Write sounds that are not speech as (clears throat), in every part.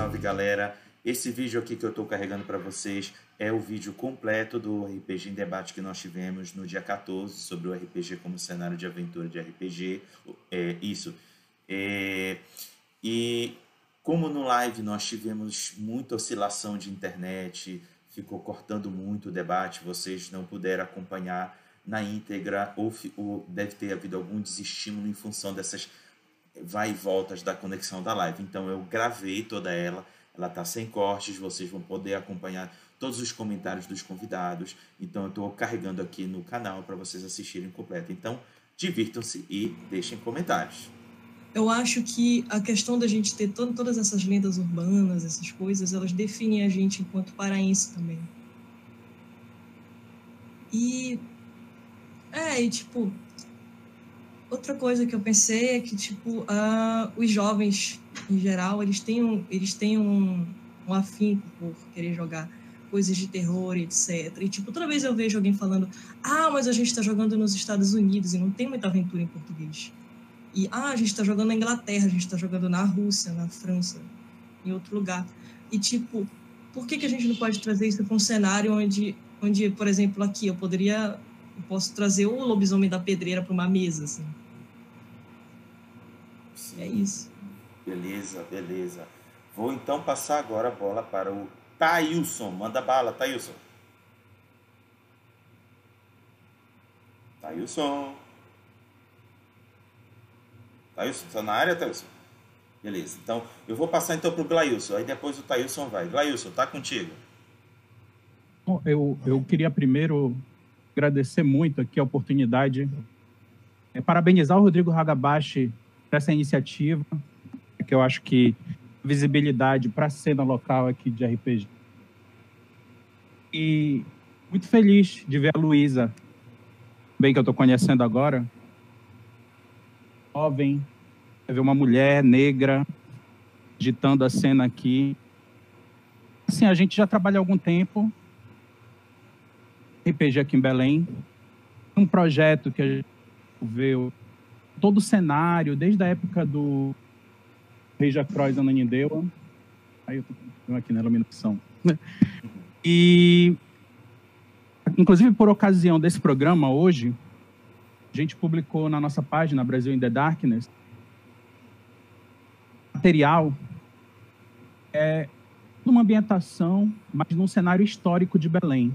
salve galera! Esse vídeo aqui que eu estou carregando para vocês é o vídeo completo do RPG em debate que nós tivemos no dia 14 sobre o RPG como cenário de aventura de RPG. É, isso. É, e como no live nós tivemos muita oscilação de internet, ficou cortando muito o debate, vocês não puderam acompanhar na íntegra ou, ou deve ter havido algum desestímulo em função dessas vai e voltas da conexão da live. Então eu gravei toda ela, ela está sem cortes, vocês vão poder acompanhar todos os comentários dos convidados. Então eu estou carregando aqui no canal para vocês assistirem completo. Então divirtam-se e deixem comentários. Eu acho que a questão da gente ter to todas essas lendas urbanas, essas coisas, elas definem a gente enquanto paraense também. E é, e tipo, outra coisa que eu pensei é que, tipo, uh, os jovens, em geral, eles têm um, eles têm um, um afim por querer jogar coisas de terror, etc. E, tipo, toda vez eu vejo alguém falando, ah, mas a gente está jogando nos Estados Unidos e não tem muita aventura em português. E, ah, a gente está jogando na Inglaterra, a gente está jogando na Rússia, na França, em outro lugar. E, tipo, por que, que a gente não pode trazer isso para um cenário onde, onde, por exemplo, aqui eu poderia, eu posso trazer o lobisomem da pedreira para uma mesa, assim. É isso. Beleza, beleza. Vou então passar agora a bola para o Thailson. Manda bala, Thailson. Thailson. Thailson, está na área, Thailson? Beleza. Então, eu vou passar então para o Glailson. Aí depois o Thailson vai. Glailson, tá contigo. Eu, eu queria primeiro agradecer muito aqui a oportunidade. É, parabenizar o Rodrigo Hagabashi essa iniciativa, que eu acho que visibilidade para a cena local aqui de RPG. E muito feliz de ver a Luísa, bem que eu estou conhecendo agora, jovem, ver uma mulher negra ditando a cena aqui. Assim, a gente já trabalha há algum tempo, RPG aqui em Belém, um projeto que a gente viu todo o cenário, desde a época do Reja Croix Ananindeua. Aí eu estou aqui na iluminação. (laughs) E, inclusive, por ocasião desse programa hoje, a gente publicou na nossa página Brasil in the Darkness material é uma ambientação, mas num cenário histórico de Belém.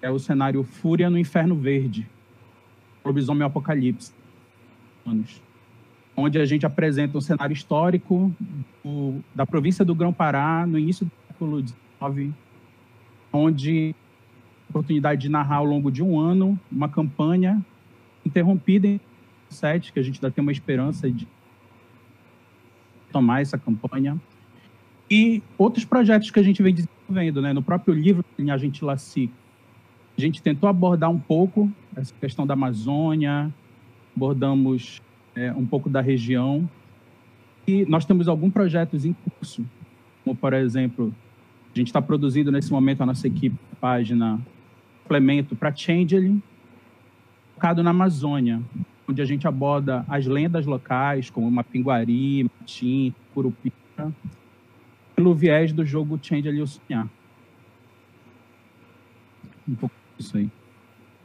É o cenário Fúria no Inferno Verde, Lobisomem Apocalipse anos, onde a gente apresenta um cenário histórico do, da província do Grão-Pará no início do século XIX, onde a oportunidade de narrar ao longo de um ano uma campanha interrompida em 2007, que a gente ainda tem uma esperança de tomar essa campanha. E outros projetos que a gente vem desenvolvendo, né? No próprio livro a gente Laci, a gente tentou abordar um pouco essa questão da Amazônia, abordamos é, um pouco da região. E nós temos alguns projetos em curso, como, por exemplo, a gente está produzindo nesse momento a nossa equipe, a página complemento para Changeling, focado na Amazônia, onde a gente aborda as lendas locais, como Mapinguari, Matim, Curupira, pelo viés do jogo Changeling o Sonhar. Um pouco disso aí.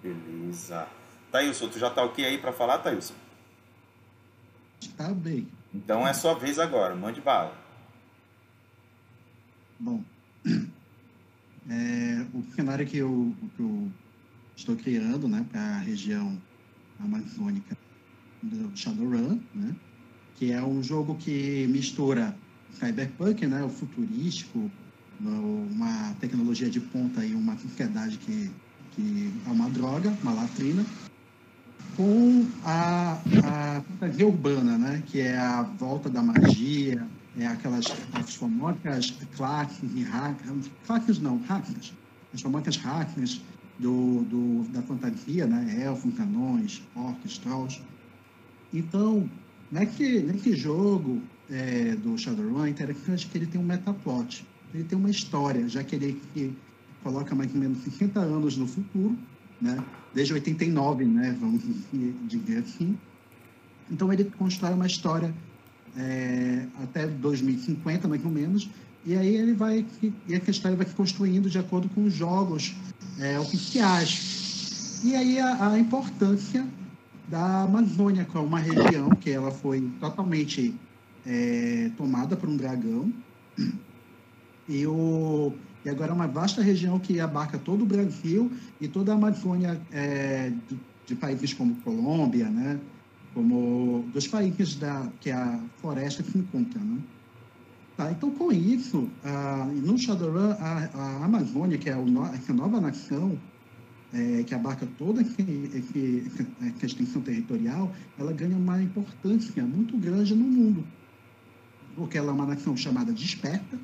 Beleza. Thailson, tu já tá ok aí para falar, Thailson? Tá bem. Então é sua vez agora, mande bala. Bom, (clears throat) é, o cenário que eu, que eu estou criando né, para a região amazônica do Shadowrun, né, que é um jogo que mistura cyberpunk, né, o futurístico, uma tecnologia de ponta e uma sociedade que, que é uma droga, uma latrina, com a, a fantasia urbana, né? que é a volta da magia, é aquelas as famosas claques e hackers, claques não, hackers, as famosas hackers do, do, da fantasia, né? elfos, canões, orcs, trolls. Então, nesse, nesse jogo é, do Shadowrun, é interessante que ele tem um metaplot, ele tem uma história, já que ele que coloca mais ou menos 50 anos no futuro, né? desde 89, né? vamos dizer assim. Então ele constrói uma história é, até 2050, mais ou menos, e aí ele vai, e a história vai construindo de acordo com os jogos é, oficiais. E aí a, a, importância da Amazônia, que é uma região que ela foi totalmente é, tomada por um dragão, e, o, agora é uma vasta região que abarca todo o Brasil e toda a Amazônia é, de, de países como Colômbia, né? como dos países da, que a floresta se encontra. Né? Tá, então, com isso, a, no Shadowrun, a, a Amazônia, que é a, essa nova nação, é, que abarca toda essa extensão territorial, ela ganha uma importância muito grande no mundo. Porque ela é uma nação chamada desperta,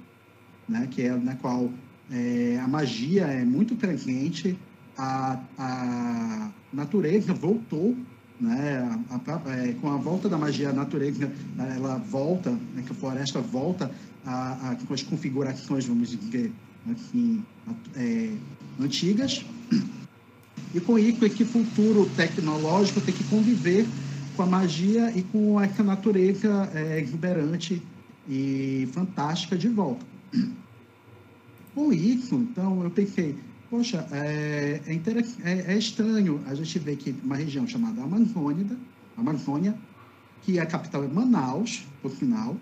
né, que é na qual é, a magia é muito presente, a, a natureza voltou né? A, a, é, com a volta da magia, a natureza ela volta, né? que a floresta volta a, com as configurações, vamos dizer, assim, é, antigas. E com isso, esse futuro tecnológico tem que conviver com a magia e com essa natureza é, exuberante e fantástica de volta. Com isso, então, eu pensei, Poxa, é, é, é, é, estranho a gente ver que uma região chamada Amazônia, Amazônia que a capital é Manaus, por final,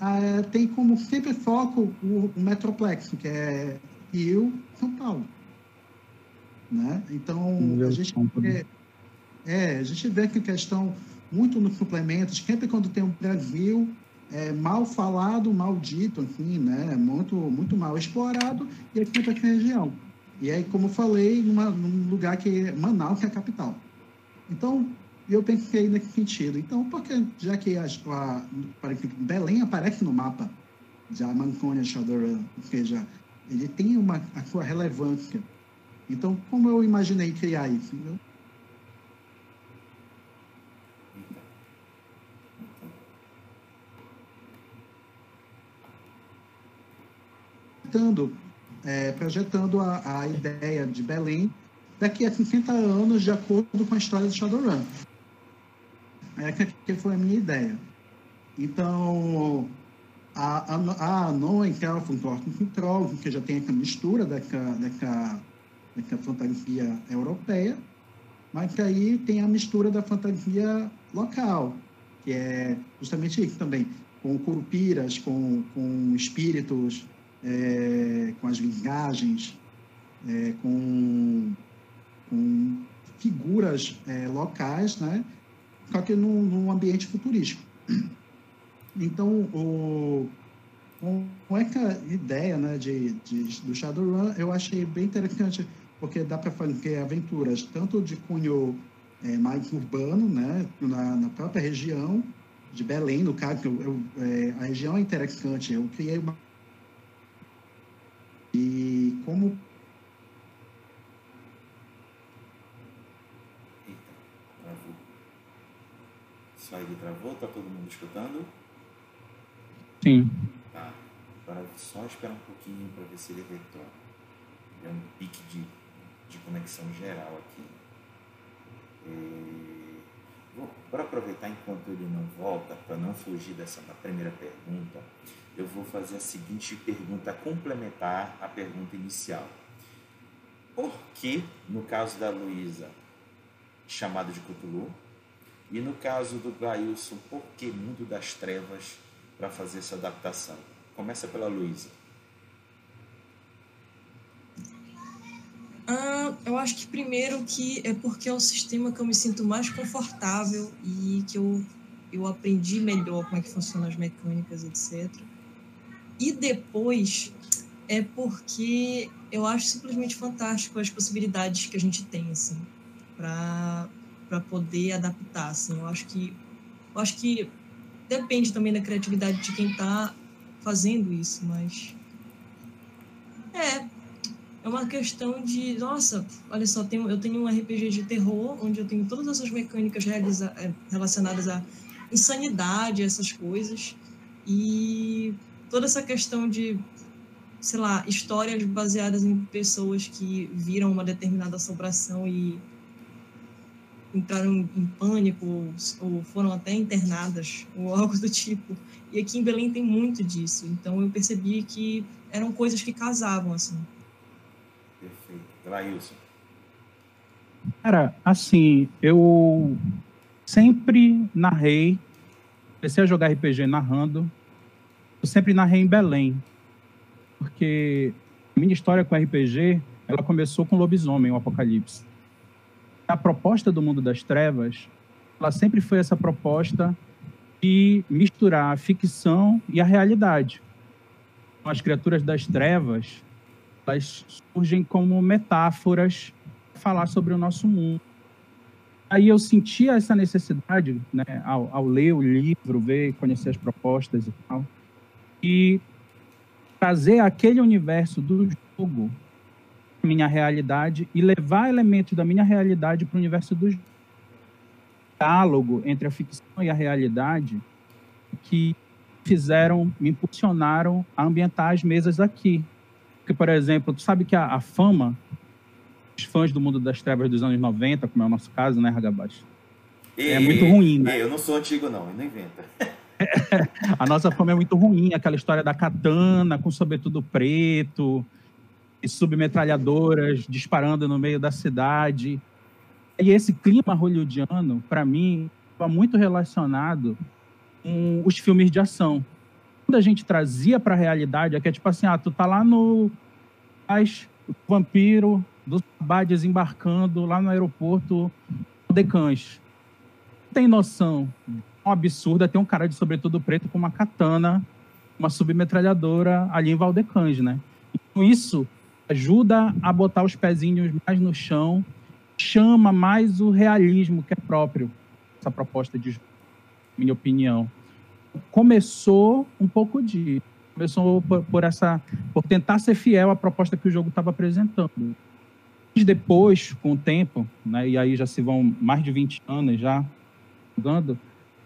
é, tem como sempre foco o, o Metroplex, que é Rio, São Paulo. Né? Então, a gente, vê, é, a gente vê que questão muito nos suplementos, sempre quando tem o um Brasil, é, mal falado, maldito, assim, né? muito, muito mal explorado, e aqui para a região. E aí, como falei, numa, num lugar que é Manaus, que é a capital. Então, eu pensei nesse sentido. Então, porque já que a, a, Belém aparece no mapa de Amazônia Shadowrun, ou seja, ele tem uma, a sua relevância. Então, como eu imaginei criar isso? Entendeu? Tentando é, projetando a, a, ideia de Belém daqui a 60 anos, de acordo com a história do Shadowrun. É que foi a minha ideia. Então, a, a, a que ela foi um com que já tem essa mistura dessa fantasia europeia, mas que aí tem a mistura da fantasia local, que é justamente isso também, com curupiras, com, com espíritos é, com as linguagens, é, com, com, figuras é, locais, né? só que num, num, ambiente futurístico. Então, o, com essa ideia né, de, de, do Shadowrun, eu achei bem interessante, porque dá para fazer aventuras tanto de cunho é, mais urbano, né, na, na, própria região de Belém, no caso, eu, eu, é, a região é interessante. Eu criei uma e como. Eita, travou. Slide travou, tá todo mundo escutando? Sim. Tá. Agora só esperar um pouquinho para ver se ele retorna. É um pique de, de conexão geral aqui. E... Para aproveitar enquanto ele não volta, para não fugir dessa primeira pergunta, eu vou fazer a seguinte pergunta complementar à pergunta inicial. Por que, no caso da Luísa, chamado de Cthulhu, e no caso do Gailson, por que Mundo das Trevas para fazer essa adaptação? Começa pela Luísa. Ah, eu acho que primeiro que é porque é o sistema que eu me sinto mais confortável e que eu, eu aprendi melhor como é que funcionam as mecânicas, etc. E depois é porque eu acho simplesmente fantástico as possibilidades que a gente tem, assim, para poder adaptar, assim. Eu acho que eu acho que depende também da criatividade de quem está fazendo isso, mas é é uma questão de, nossa, olha só, tenho, eu tenho um RPG de terror onde eu tenho todas essas mecânicas é, relacionadas à insanidade, essas coisas, e toda essa questão de, sei lá, histórias baseadas em pessoas que viram uma determinada assombração e entraram em pânico ou foram até internadas ou (laughs) algo do tipo. E aqui em Belém tem muito disso. Então eu percebi que eram coisas que casavam assim. Perfeito. Laílson. Cara, assim, eu sempre narrei, comecei a jogar RPG narrando, eu sempre narrei em Belém, porque a minha história com RPG, ela começou com Lobisomem, o Apocalipse. A proposta do Mundo das Trevas, ela sempre foi essa proposta de misturar a ficção e a realidade. As criaturas das trevas, elas surgem como metáforas para falar sobre o nosso mundo. Aí eu sentia essa necessidade, né, ao, ao ler o livro, ver, conhecer as propostas e tal, e trazer aquele universo do jogo minha realidade e levar elementos da minha realidade para o universo do jogo. diálogo entre a ficção e a realidade que fizeram, me impulsionaram a ambientar as mesas aqui. Porque, por exemplo, tu sabe que a, a fama, os fãs do mundo das trevas dos anos 90, como é o nosso caso, né, Ragabaixo? É muito ruim, né? Eu não sou antigo, não, não inventa. (laughs) (laughs) a nossa fama é muito ruim, aquela história da katana com sobretudo preto, e submetralhadoras disparando no meio da cidade. E esse clima hollywoodiano, para mim, está muito relacionado com os filmes de ação. Quando a gente trazia para a realidade, é que é tipo assim, ah, tu tá lá no as vampiro do Sabá desembarcando lá no aeroporto de Cães. Tem noção? Absurdo é ter um cara de sobretudo preto com uma katana, uma submetralhadora ali em Valdecães, né? Então, isso ajuda a botar os pezinhos mais no chão, chama mais o realismo que é próprio essa proposta de minha opinião. Começou um pouco de começou por, por essa por tentar ser fiel à proposta que o jogo estava apresentando. Depois, com o tempo, né, e aí já se vão mais de 20 anos já jogando,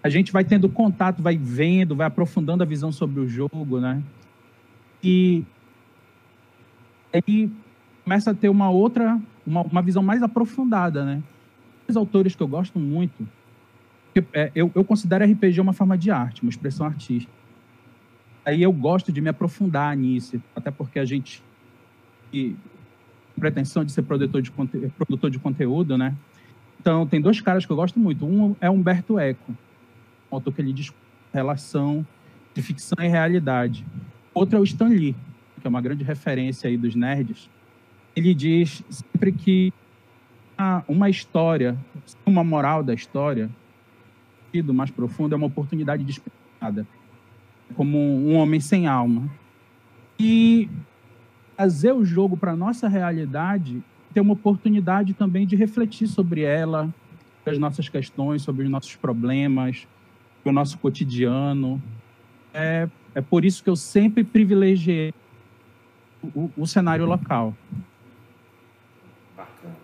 a gente vai tendo contato, vai vendo, vai aprofundando a visão sobre o jogo, né? E aí começa a ter uma outra, uma, uma visão mais aprofundada, né? Os autores que eu gosto muito, é, eu, eu considero RPG uma forma de arte, uma expressão artística. Aí eu gosto de me aprofundar nisso, até porque a gente pretensão de ser produtor de, produtor de conteúdo, né? Então, tem dois caras que eu gosto muito. Um é Humberto Eco, um autor que ele discute relação de ficção e realidade. Outro é o Stan Lee, que é uma grande referência aí dos nerds, ele diz sempre que uma história, uma moral da história, do mais profundo, é uma oportunidade despertada, como um homem sem alma. E trazer o jogo para a nossa realidade ter uma oportunidade também de refletir sobre ela, as nossas questões, sobre os nossos problemas, o nosso cotidiano. É, é por isso que eu sempre privilegiei o, o cenário local. Bacana.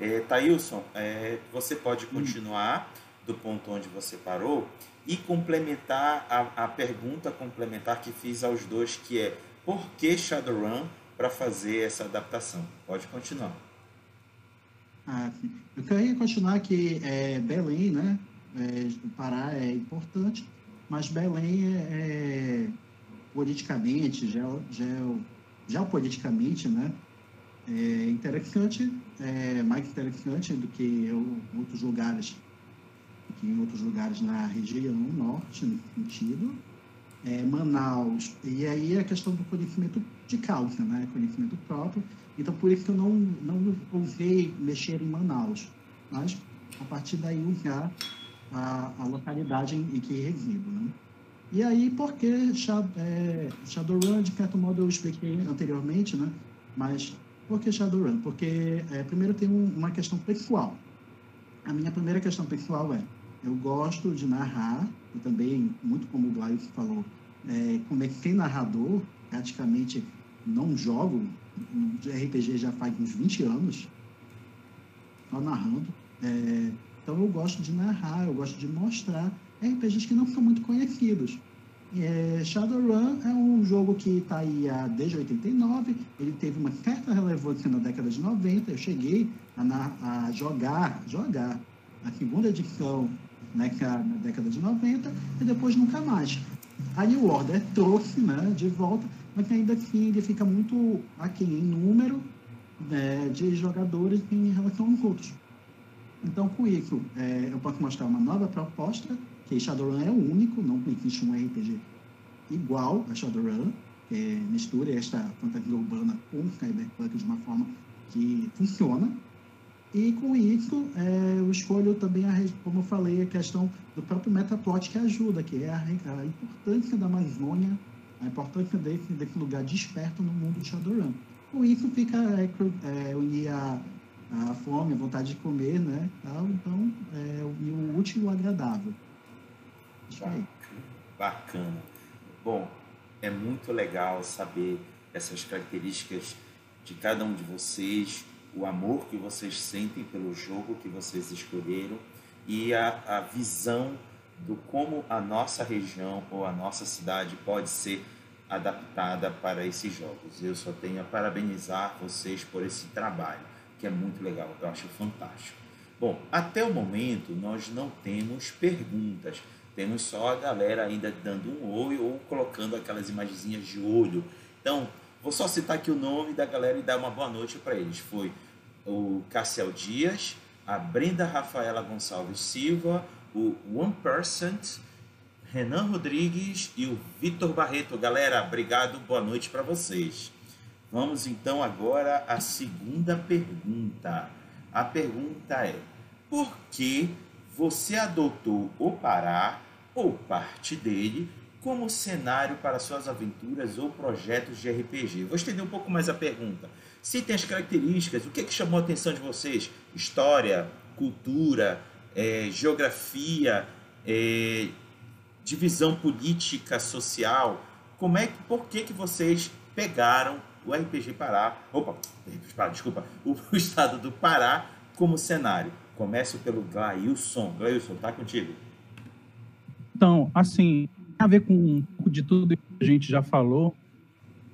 É, Thailson, é, você pode continuar do ponto onde você parou e complementar a, a pergunta complementar que fiz aos dois, que é por que Shadowrun para fazer essa adaptação? Pode continuar. Ah, eu queria continuar que é, Belém, né? É, Pará é importante, mas Belém é, é politicamente, geo, geo, geopoliticamente, né? É interessante, é mais interessante do que outros lugares, que em outros lugares na região norte, no sentido. É, Manaus, e aí a questão do conhecimento de causa, né? Conhecimento próprio. Então, por isso que eu não, não ousei mexer em Manaus. Mas, a partir daí, usar a, a localidade em, em que resido, né? E aí, porque é, Shadowrun, de certo modo, eu expliquei anteriormente, né? Mas por que Shadowrun? Porque, é, primeiro, tem um, uma questão pessoal. A minha primeira questão pessoal é, eu gosto de narrar, e também, muito como o Blaio falou, é, comecei narrador, praticamente não jogo de RPG já faz uns 20 anos, só narrando. É, então eu gosto de narrar, eu gosto de mostrar RPGs que não são muito conhecidos. É, Shadowrun é um jogo que está aí há, desde 89, ele teve uma certa relevância na década de 90, eu cheguei a, a jogar, jogar a segunda edição né, na década de 90 e depois nunca mais. A New Order trouxe né, de volta, mas ainda assim ele fica muito aqui em número né, de jogadores em relação aos outros. Então, com isso, é, eu posso mostrar uma nova proposta, que Shadowrun é o único, não existe um RPG igual a Shadowrun, que mistura esta fantasia urbana com cyberpunk de uma forma que funciona. E com isso, é, eu escolho também, a, como eu falei, a questão do próprio metaplot que ajuda, que é a, a importância da Amazônia, a importância desse, desse lugar desperto no mundo de Shadowrun. Com isso fica é, é, unir a, a fome, a vontade de comer, né? Então, é, o útil e o agradável. Isso aí. Bacana. Bom, é muito legal saber essas características de cada um de vocês, o amor que vocês sentem pelo jogo que vocês escolheram e a, a visão do como a nossa região ou a nossa cidade pode ser adaptada para esses jogos. Eu só tenho a parabenizar vocês por esse trabalho, que é muito legal, eu acho fantástico. Bom, até o momento nós não temos perguntas, temos só a galera ainda dando um oi ou colocando aquelas imagenzinhas de olho. Então, vou só citar aqui o nome da galera e dar uma boa noite para eles. Foi o Cassiel Dias, a Brenda Rafaela Gonçalves Silva, o One Percent, Renan Rodrigues e o Vitor Barreto. Galera, obrigado, boa noite para vocês. Vamos então agora à segunda pergunta. A pergunta é: por que você adotou o Pará ou parte dele como cenário para suas aventuras ou projetos de RPG? Vou estender um pouco mais a pergunta. Citem as características, o que, é que chamou a atenção de vocês? História, cultura, é, geografia, é, divisão política, social. Como é que, por que, que vocês pegaram o RPG Pará, opa, desculpa, o (laughs) estado do Pará como cenário? Começo pelo Glailson. Glailson, tá contigo. Então, assim, tem a ver com um pouco de tudo que a gente já falou,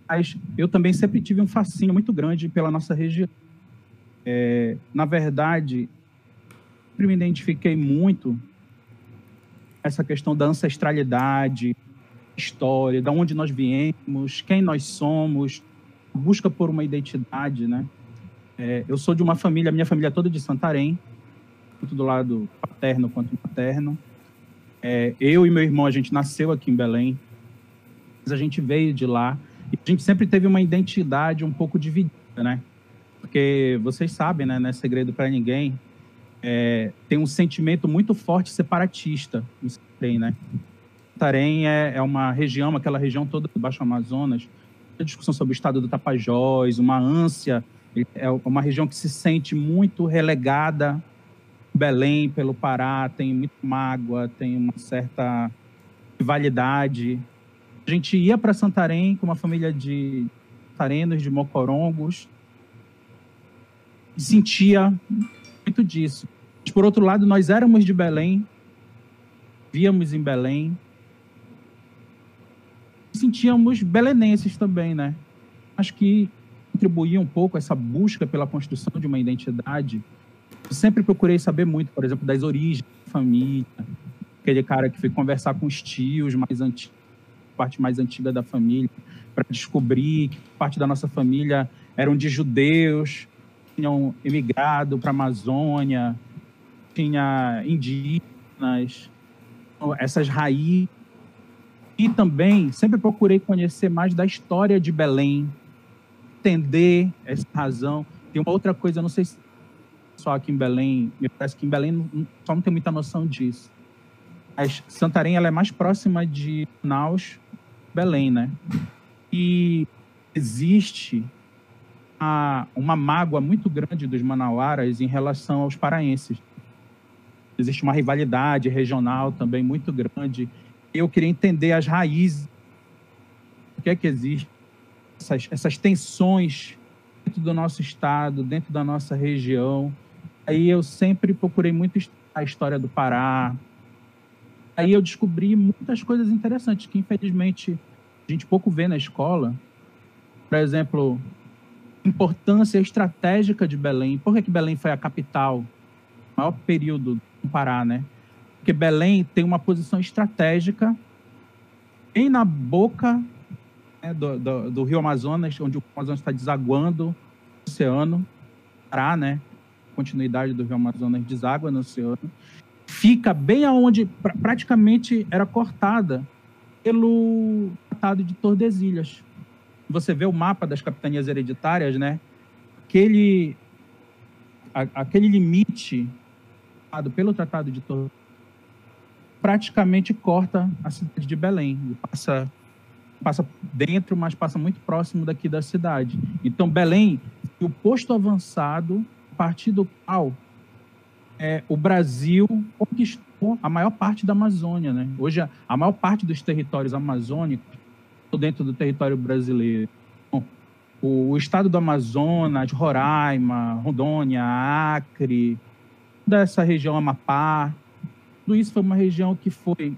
mas eu também sempre tive um fascínio muito grande pela nossa região. É, na verdade, sempre me identifiquei muito essa questão da ancestralidade, história, da onde nós viemos, quem nós somos, busca por uma identidade, né? É, eu sou de uma família, minha família é toda de Santarém, tanto do lado paterno quanto materno. É, eu e meu irmão, a gente nasceu aqui em Belém, mas a gente veio de lá e a gente sempre teve uma identidade um pouco dividida, né? Porque vocês sabem, né? Não é segredo para ninguém é, tem um sentimento muito forte separatista em Santarém, né? Santarém é, é, uma região, aquela região toda do Baixo Amazonas, a discussão sobre o estado do Tapajós, uma ânsia, é uma região que se sente muito relegada, Belém pelo Pará, tem muita mágoa, tem uma certa rivalidade. A gente ia para Santarém com uma família de tarenos, de mocorongos, e sentia muito disso. Mas, por outro lado, nós éramos de Belém, víamos em Belém, sentíamos belenenses também, né? Acho que contribuía um pouco essa busca pela construção de uma identidade. Eu sempre procurei saber muito, por exemplo, das origens da família, aquele cara que foi conversar com os tios mais antigos, parte mais antiga da família, para descobrir que parte da nossa família eram de judeus, tinham emigrado para a Amazônia, tinha indígenas, essas raízes. E também sempre procurei conhecer mais da história de Belém, entender essa razão. Tem uma outra coisa, não sei se só aqui em Belém, me parece que em Belém só não tem muita noção disso. Mas Santarém ela é mais próxima de Manaus, Belém, né? E existe uma, uma mágoa muito grande dos manauaras em relação aos paraenses. Existe uma rivalidade regional também muito grande. Eu queria entender as raízes. O que é que existe? Essas, essas tensões dentro do nosso estado, dentro da nossa região. Aí eu sempre procurei muito a história do Pará. Aí eu descobri muitas coisas interessantes que, infelizmente, a gente pouco vê na escola. Por exemplo, importância estratégica de Belém. Por que, que Belém foi a capital, maior período comparar, né? Porque Belém tem uma posição estratégica bem na boca né, do, do, do, Rio Amazonas, onde o Amazonas está desaguando no oceano, Pará, né? Continuidade do Rio Amazonas deságua no oceano. Fica bem aonde pra, praticamente era cortada pelo Tratado de Tordesilhas. Você vê o mapa das capitanias hereditárias, né? Aquele, a, aquele limite pelo Tratado de Tordesilhas praticamente corta a cidade de Belém. Passa, passa dentro, mas passa muito próximo daqui da cidade. Então, Belém, o posto avançado, a partir do qual é, o Brasil conquistou a maior parte da Amazônia. Né? Hoje, a, a maior parte dos territórios amazônicos dentro do território brasileiro. O, o, estado do Amazonas, Roraima, Rondônia, Acre, toda essa região Amapá, tudo isso foi uma região que foi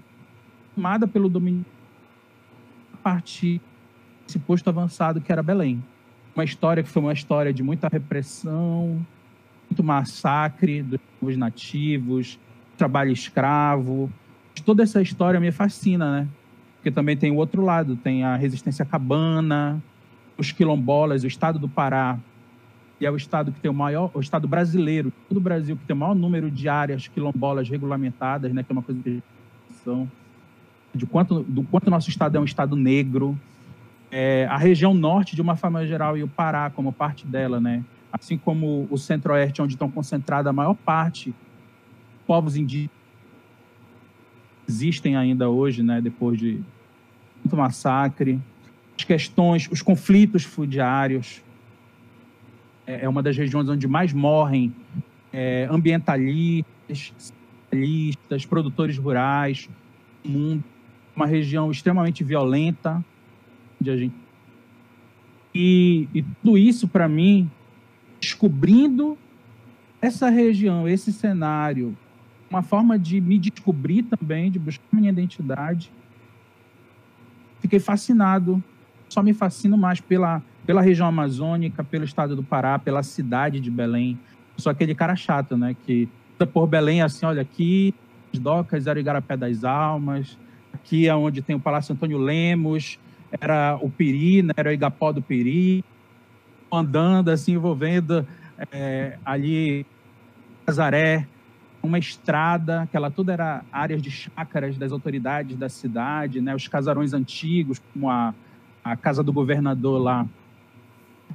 tomada pelo domínio a partir desse posto avançado que era Belém. Uma história que foi uma história de muita repressão, muito massacre dos nativos, trabalho escravo. Toda essa história me fascina, né? Porque também tem o outro lado, tem a resistência cabana, os quilombolas, o estado do Pará e é o estado que tem o maior, o estado brasileiro, todo o Brasil que tem o maior número de áreas quilombolas regulamentadas, né, que é uma coisa de de quanto do quanto nosso estado é um estado negro, é, a região norte de uma forma geral e o Pará como parte dela, né, assim como o centro-oeste onde estão concentradas a maior parte povos indígenas existem ainda hoje, né, depois de muito massacre, as questões, os conflitos fundiários, é, é uma das regiões onde mais morrem é, ambientalistas, produtores rurais, mundo, uma região extremamente violenta, onde a gente e, e tudo isso para mim, descobrindo essa região, esse cenário, uma forma de me descobrir também, de buscar minha identidade. Fiquei fascinado, só me fascino mais pela pela região amazônica, pelo estado do Pará, pela cidade de Belém. sou aquele cara chato, né? Que por Belém, assim, olha, aqui as docas era o Igarapé das Almas, aqui é onde tem o Palácio Antônio Lemos, era o Piri, né? era o Igapó do Piri, andando assim, envolvendo é, ali Nazaré, uma estrada, que ela toda era áreas de chácaras das autoridades da cidade, né? Os casarões antigos, como a, a casa do governador lá,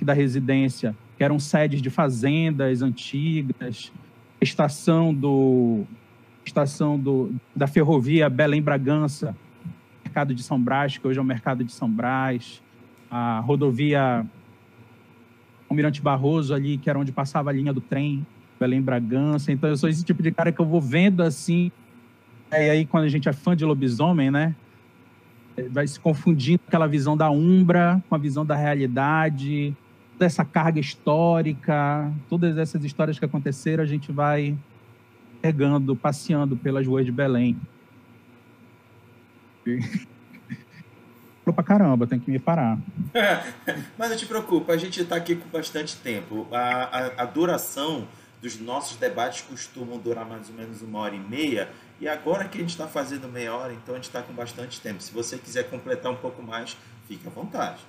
da residência, que eram sedes de fazendas antigas, estação do estação do, da ferrovia Belém-Bragança, mercado de São Brás, que hoje é o mercado de São Brás, a rodovia Almirante Barroso ali, que era onde passava a linha do trem, Belém-Bragança. Então eu sou esse tipo de cara que eu vou vendo assim, e aí quando a gente é fã de lobisomem, né? Vai se confundindo aquela visão da Umbra com a visão da realidade, toda essa carga histórica, todas essas histórias que aconteceram, a gente vai pegando, passeando pelas ruas de Belém. (laughs) pra caramba, tem que me parar. (laughs) Mas não te preocupa, a gente está aqui com bastante tempo. A, a, a, duração dos nossos debates costumam durar mais ou menos uma hora e meia. E agora que a gente está fazendo meia hora, então a gente está com bastante tempo. Se você quiser completar um pouco mais, fique à vontade.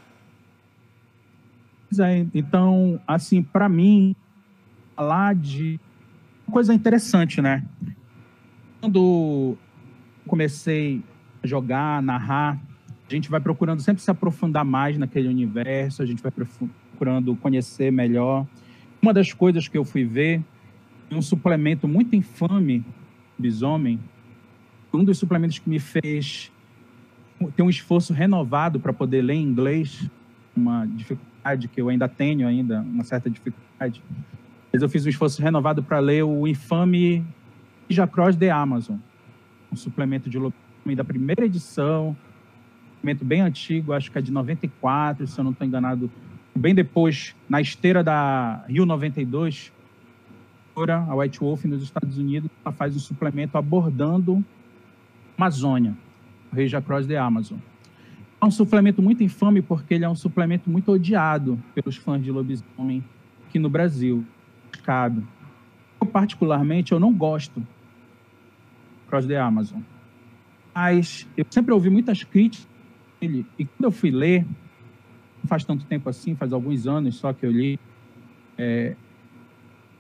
É, então, assim, para mim, falar de coisa interessante, né? Quando comecei a jogar, narrar, a gente vai procurando sempre se aprofundar mais naquele universo, a gente vai procurando conhecer melhor. Uma das coisas que eu fui ver, um suplemento muito infame, Bisomem, um dos suplementos que me fez ter um esforço renovado para poder ler em inglês, uma dificuldade que eu ainda tenho ainda, uma certa dificuldade. Mas eu fiz um esforço renovado para ler o infame Cross de Amazon, um suplemento de lobisomem da primeira edição, um suplemento bem antigo, acho que é de 94, se eu não estou enganado, bem depois, na esteira da Rio 92, a White Wolf nos Estados Unidos, ela faz um suplemento abordando a Amazônia, o Rei de Amazon. É um suplemento muito infame porque ele é um suplemento muito odiado pelos fãs de lobisomem aqui no Brasil. Cabe. Eu, particularmente, eu não gosto Cross the Amazon. Mas eu sempre ouvi muitas críticas dele, e quando eu fui ler, não faz tanto tempo assim, faz alguns anos só que eu li, é,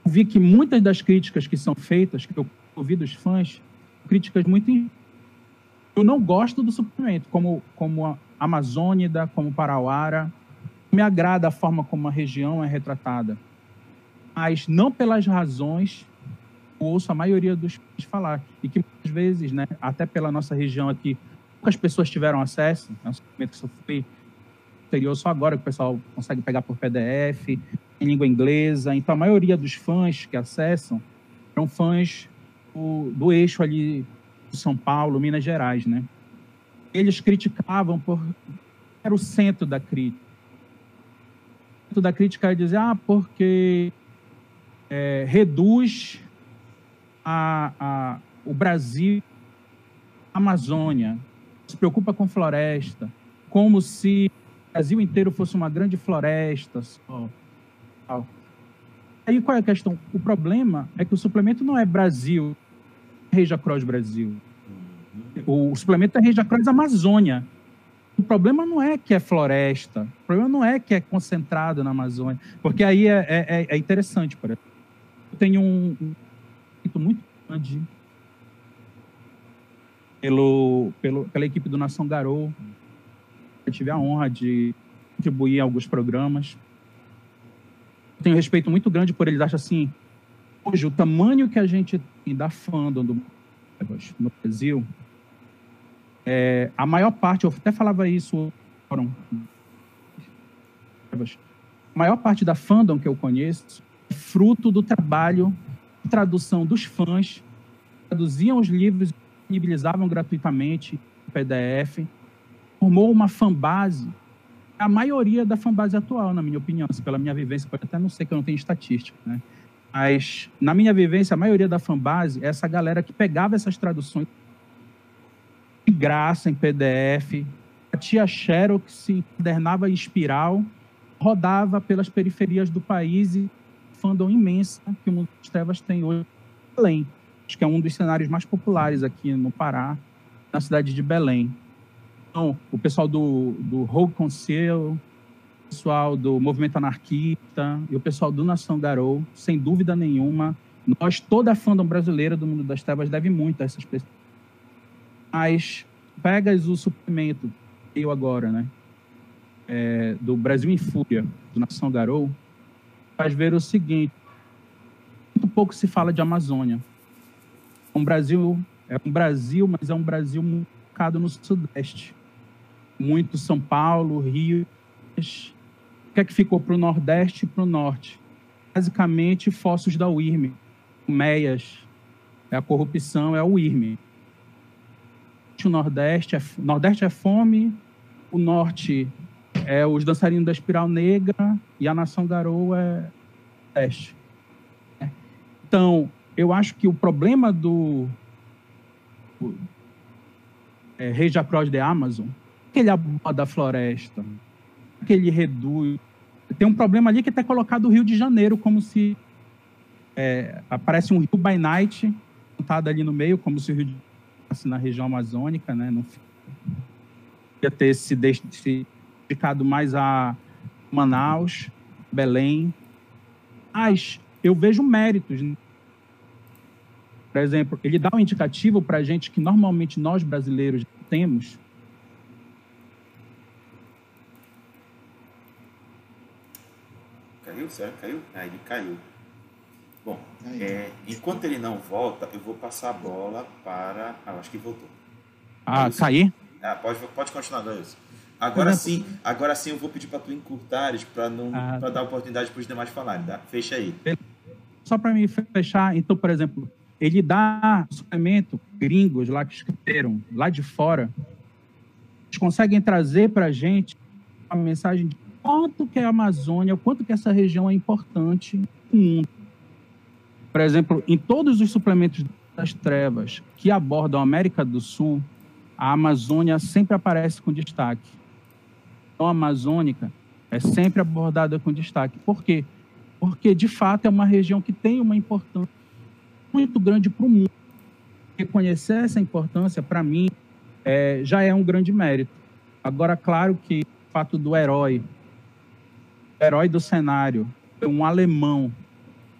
vi que muitas das críticas que são feitas, que eu ouvi dos fãs, críticas muito. Eu não gosto do suplemento, como, como a Amazônida, como Parauara. Me agrada a forma como a região é retratada. Mas não pelas razões que ouço a maioria dos falar. E que muitas vezes, né, até pela nossa região aqui, poucas pessoas tiveram acesso. É um suplemento que só foi exterior só agora que o pessoal consegue pegar por PDF, em língua inglesa. Então, a maioria dos fãs que acessam são fãs do, do eixo ali de São Paulo, Minas Gerais, né? Eles criticavam por era o centro da crítica. O centro da crítica é dizer, ah, porque é, reduz a, a, o Brasil, a Amazônia, se preocupa com floresta, como se o Brasil inteiro fosse uma grande floresta só. Aí qual é a questão? O problema é que o suplemento não é Brasil, Reja Cross Brasil. O, suplemento é Reja Cross Amazônia. O problema não é que é floresta, o problema não é que é concentrado na Amazônia, porque aí é, é, é, é interessante. Por exemplo. Eu tenho um, um muito grande pelo, pelo, pela equipe do Nação Garou. Eu tive a honra de contribuir em alguns programas tenho respeito muito grande por eles. Acho assim, hoje, o tamanho que a gente tem da fandom do, no Brasil, é, a maior parte, eu até falava isso, a maior parte da fandom que eu conheço é fruto do trabalho de tradução dos fãs, traduziam os livros, disponibilizavam gratuitamente em PDF, formou uma fanbase a maioria da fanbase atual, na minha opinião, assim, pela minha vivência, pode até não sei que eu não tenho estatística, né? Mas, na minha vivência, a maioria da fanbase é essa galera que pegava essas traduções de graça em PDF, a tia Xerox se encadernava em espiral, rodava pelas periferias do país e fandom imensa que o Mundo das Trevas tem hoje Belém. Acho que é um dos cenários mais populares aqui no Pará, na cidade de Belém. Então, o pessoal do, do Council, o pessoal do Movimento Anarquista e o pessoal do Nação Garou, sem dúvida nenhuma, nós, toda a fandom brasileira do Mundo das Trevas, deve muito a essas pessoas. Mas pegas o suplemento, eu agora, né? É, do Brasil em Fúria, do Nação Garou, faz ver o seguinte: muito pouco se fala de Amazônia. Um Brasil é um Brasil, mas é um Brasil focado no Sudeste muito São Paulo, Rio. O que é que ficou para o Nordeste e para o Norte? Basicamente, fossos da UIRME, meias, é a corrupção, é o UIRME. O Nordeste é, Nordeste é fome, o Norte é os dançarinos da Espiral Negra e a Nação Garou é Leste. Então, eu acho que o problema do, é, Rei Jacross de Amazon que ele aborda a floresta, que ele reduz. Tem um problema ali que é ter colocado o Rio de Janeiro como se é, aparece um rio by night montado ali no meio, como se o Rio de Janeiro fosse na região amazônica, né? Não ia ter se dedicado mais a Manaus, Belém. Mas eu vejo méritos. Né? Por exemplo, ele dá um indicativo para a gente que normalmente nós brasileiros temos, Caiu? Será que caiu? Ah, ele caiu. Bom, é, enquanto ele não volta, eu vou passar a bola para. Ah, acho que voltou. Ah, cair? Ah, pode, pode continuar, Deus. Agora sim, agora sim eu vou pedir para tu encurtares para não ah, pra dar oportunidade para os demais falarem, tá? Fecha aí. Só para me fechar, então, por exemplo, ele dá suplemento gringos lá que escreveram lá de fora, eles conseguem trazer para a gente uma mensagem de quanto que a Amazônia, o quanto que essa região é importante no mundo. Por exemplo, em todos os suplementos das trevas que abordam a América do Sul, a Amazônia sempre aparece com destaque. Então, a Amazônica é sempre abordada com destaque. Por quê? Porque, de fato, é uma região que tem uma importância muito grande para o mundo. reconhecer essa importância, para mim, é, já é um grande mérito. Agora, claro que o fato do herói, herói do cenário, um alemão,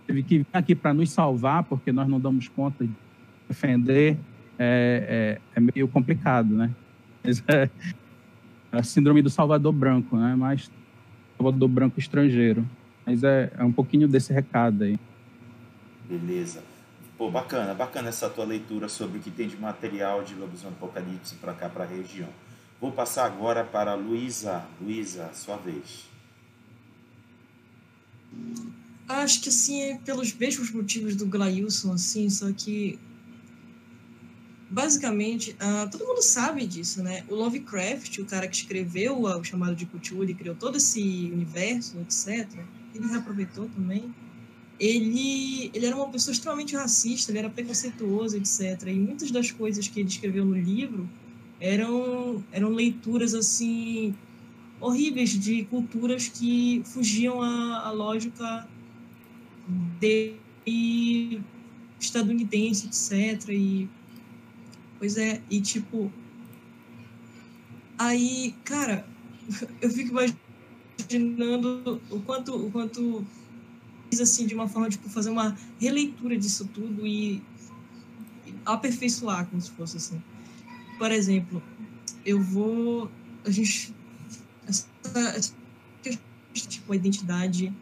teve que vir aqui para nos salvar, porque nós não damos conta de defender, é, é, é meio complicado, né? É a síndrome do Salvador Branco, né? Mas Salvador Branco estrangeiro. Mas é, é um pouquinho desse recado aí. Beleza. Pô, bacana, bacana essa tua leitura sobre o que tem de material de Lobisomem Apocalipse para cá, para a região. Vou passar agora para a Luísa. Luísa, sua vez. Acho que assim é pelos mesmos motivos do Glailson, assim, só que basicamente, uh, todo mundo sabe disso, né? O Lovecraft, o cara que escreveu o chamado de Cthulhu, criou todo esse universo, etc., ele reaproveitou também. Ele, ele era uma pessoa extremamente racista, ele era preconceituoso, etc. E muitas das coisas que ele escreveu no livro eram, eram leituras, assim, horríveis de culturas que fugiam à, à lógica de estadunidense, etc. E Pois é, e tipo. Aí, cara, (laughs) eu fico imaginando o quanto. O quanto assim, de uma forma, tipo, fazer uma releitura disso tudo e aperfeiçoar, como se fosse assim. Por exemplo, eu vou. A gente. Tipo, a identidade.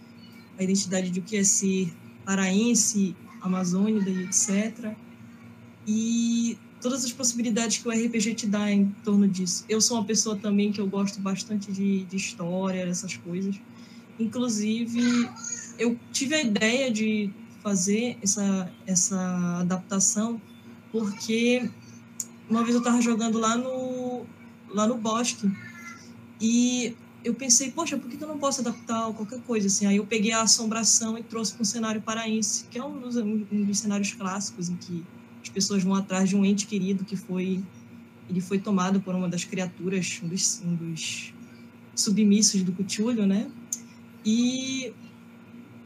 A identidade de o que é ser paraense, amazônida e etc. E todas as possibilidades que o RPG te dá em torno disso. Eu sou uma pessoa também que eu gosto bastante de, de história, essas coisas. Inclusive, eu tive a ideia de fazer essa, essa adaptação porque uma vez eu estava jogando lá no, lá no bosque e eu pensei, poxa, por que eu não posso adaptar qualquer coisa assim? Aí eu peguei a assombração e trouxe para um cenário paraense, que é um dos, um dos cenários clássicos em que as pessoas vão atrás de um ente querido que foi ele foi tomado por uma das criaturas, um dos, um dos submissos do Cthulhu, né? E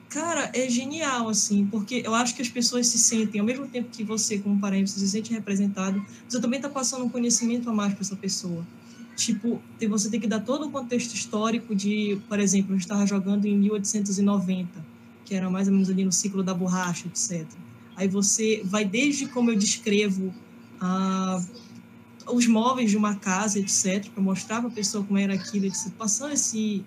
cara, é genial assim, porque eu acho que as pessoas se sentem ao mesmo tempo que você como parente se sente representado, você também está passando um conhecimento a mais para essa pessoa. Tipo, você tem que dar todo o contexto histórico de, por exemplo, eu estava jogando em 1890, que era mais ou menos ali no ciclo da borracha, etc. Aí você vai desde como eu descrevo ah, os móveis de uma casa, etc., para mostrar para a pessoa como era aquilo, etc., passando esse.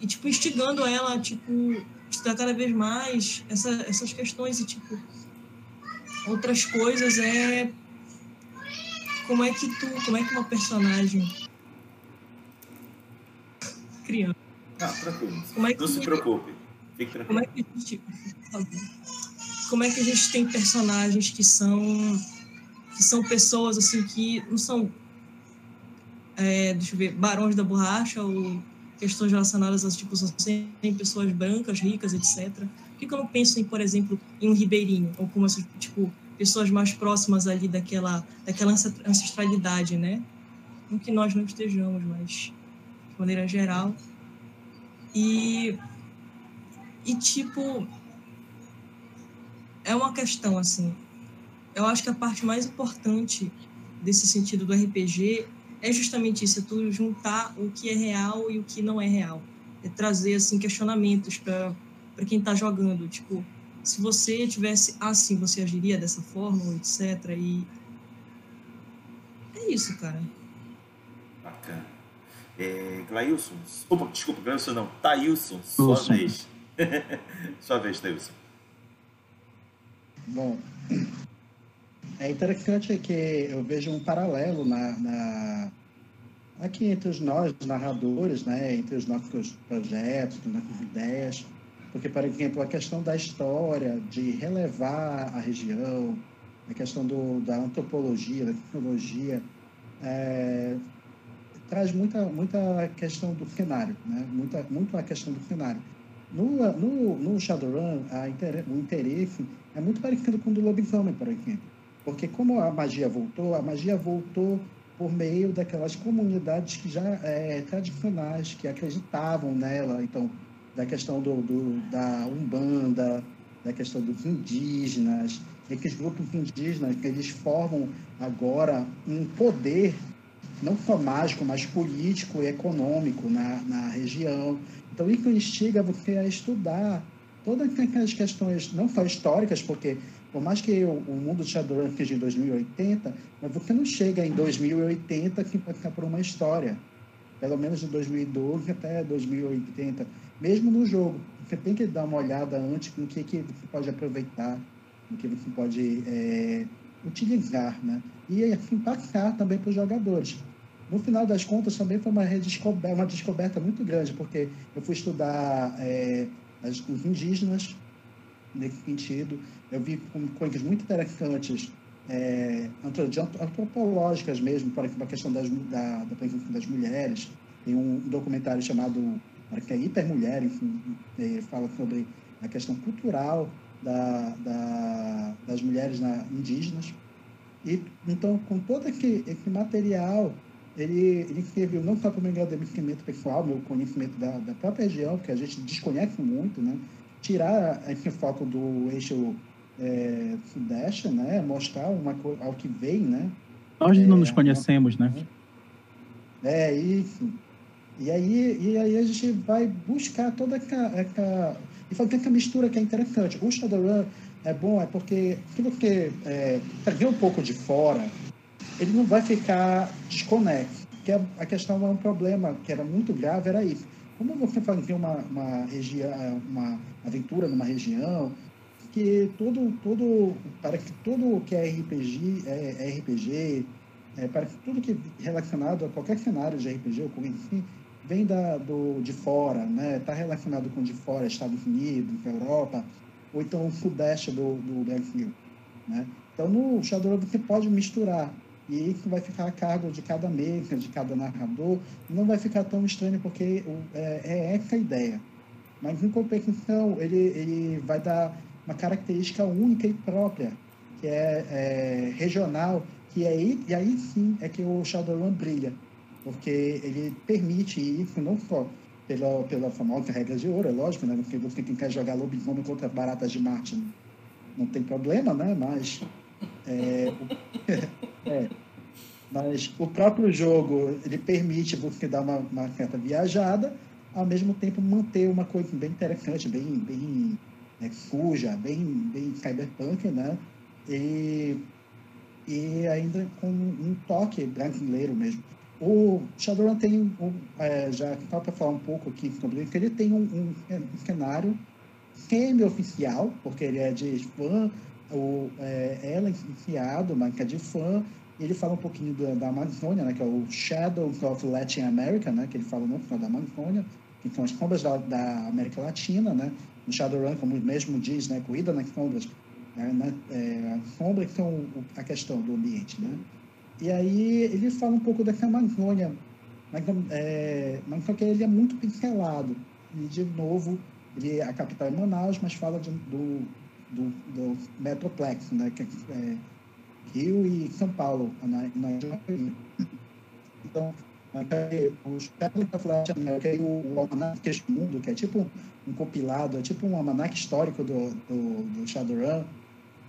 E, tipo, instigando ela, tipo, estudar cada vez mais essa, essas questões e, tipo, outras coisas é. Como é que tu. Como é que uma personagem. Criança. Ah, tranquilo. Como é que Não se preocupe. Fique tranquilo. Como é que a gente como é que a gente tem personagens que são que são pessoas assim que não são é, deixa eu ver barões da borracha ou questões relacionadas a tipo sem pessoas brancas ricas etc por que, que eu não penso em por exemplo em um ribeirinho ou como assim, tipo pessoas mais próximas ali daquela daquela ancestralidade né não que nós não estejamos mas de maneira geral e e tipo é uma questão assim. Eu acho que a parte mais importante desse sentido do RPG é justamente isso, é tu juntar o que é real e o que não é real. É trazer assim questionamentos para quem está jogando, tipo, se você tivesse assim, você agiria dessa forma, etc. E é isso, cara. Bacana. É, Glailson, opa, desculpa, Glailson não, Thailson, (laughs) sua vez. sua vez, Thailson. Bom, é interessante que eu vejo um paralelo na, na aqui entre os nós, narradores, né, entre os nossos projetos, as nossas ideias, porque, por exemplo, a questão da história, de relevar a região, a questão do, da antropologia, da tecnologia, é, traz muita, muita questão do cenário, né? muita, muito a questão do cenário. No, no, no Shadowrun, a, o interesse é muito parecido com o do lobisomem, por exemplo. Porque como a magia voltou, a magia voltou por meio daquelas comunidades que já é, tradicionais, que acreditavam nela. Então, da questão do, do, da Umbanda, da questão dos indígenas, é que os grupos indígenas eles formam agora um poder não só mágico, mas político e econômico na, na região. Então, isso instiga você a estudar todas aquelas questões, não só históricas, porque por mais que o, o mundo de Shadowrun seja em 2080, mas você não chega em 2080 que passar por uma história. Pelo menos de 2012 até 2080. Mesmo no jogo, você tem que dar uma olhada antes no que, que você pode aproveitar, no que você pode é, utilizar, né? E assim passar também para os jogadores. No final das contas, também foi uma, redescoberta, uma descoberta muito grande, porque eu fui estudar é, as, os indígenas nesse sentido. Eu vi coisas muito interessantes, é, antropológicas mesmo, por exemplo, a questão das, da, da presença das mulheres. Tem um documentário chamado, que é Hipermulher, enfim, é, fala sobre a questão cultural da, da, das mulheres na, indígenas. E, então, com todo esse, esse material, ele, ele serviu não só para o meu engrandecimento pessoal, meu conhecimento da, da própria região, que a gente desconhece muito, né? tirar esse foco do eixo é, sudeste, né? mostrar uma, ao que vem. Né? Nós não nos é, conhecemos, né? É, isso. E aí, e aí a gente vai buscar toda essa, e fazer essa mistura que é interessante. O Shadowrun é bom, é porque se você é, ver um pouco de fora, ele não vai ficar desconexo. Que a, a questão é um problema que era muito grave, era isso. Como você fazia uma, uma região, uma aventura numa região, que todo, todo, para que tudo que é RPG, é, é RPG, é, para que tudo que é relacionado a qualquer cenário de RPG ou com enfim, vem da, do, de fora, né? Está relacionado com de fora, Estados Unidos, Europa, ou então o sudeste do, do Brasil, né? Então, no Shadowrun você pode misturar e isso vai ficar a cargo de cada mesa, de cada narrador, não vai ficar tão estranho porque é, é essa a ideia. Mas, em competição, ele, ele vai dar uma característica única e própria, que é, é regional, que e aí sim é que o Shadowrun brilha, porque ele permite isso não só pela, pela famosa regra de ouro, é lógico, né? Porque você quer jogar lobisomem contra baratas de Marte não tem problema, né? Mas é, (laughs) é, mas o próprio jogo ele permite você dar uma, uma certa viajada, ao mesmo tempo manter uma coisa bem interessante, bem, bem né, suja, bem, bem cyberpunk, né? E, e ainda com um toque brasileiro mesmo. O Shadowrun tem, um, é, já para falar um pouco aqui sobre ele, tem um, um, um cenário semi-oficial, porque ele é de fã, o, é, ela é enfiado, marca de fã, ele fala um pouquinho da, da Amazônia, né, que é o Shadows of Latin America, né, que ele fala no final da Amazônia, que são as sombras da, da América Latina, né, no Shadowrun, como mesmo diz, né, cuida nas sombras, né, né é, as sombras são a questão do ambiente, né. E aí ele fala um pouco dessa Amazônia, mas, é, mas só que ele é muito pincelado, e de novo, ele, a capital é Manaus, mas fala de, do, do, do Metroplex, né, que é Rio e São Paulo, na, na Então, os Pérolas da Flat América e o, Almanac Queixo Mundo, que é tipo um compilado, é tipo um almanac histórico do, do, do Shadowrun,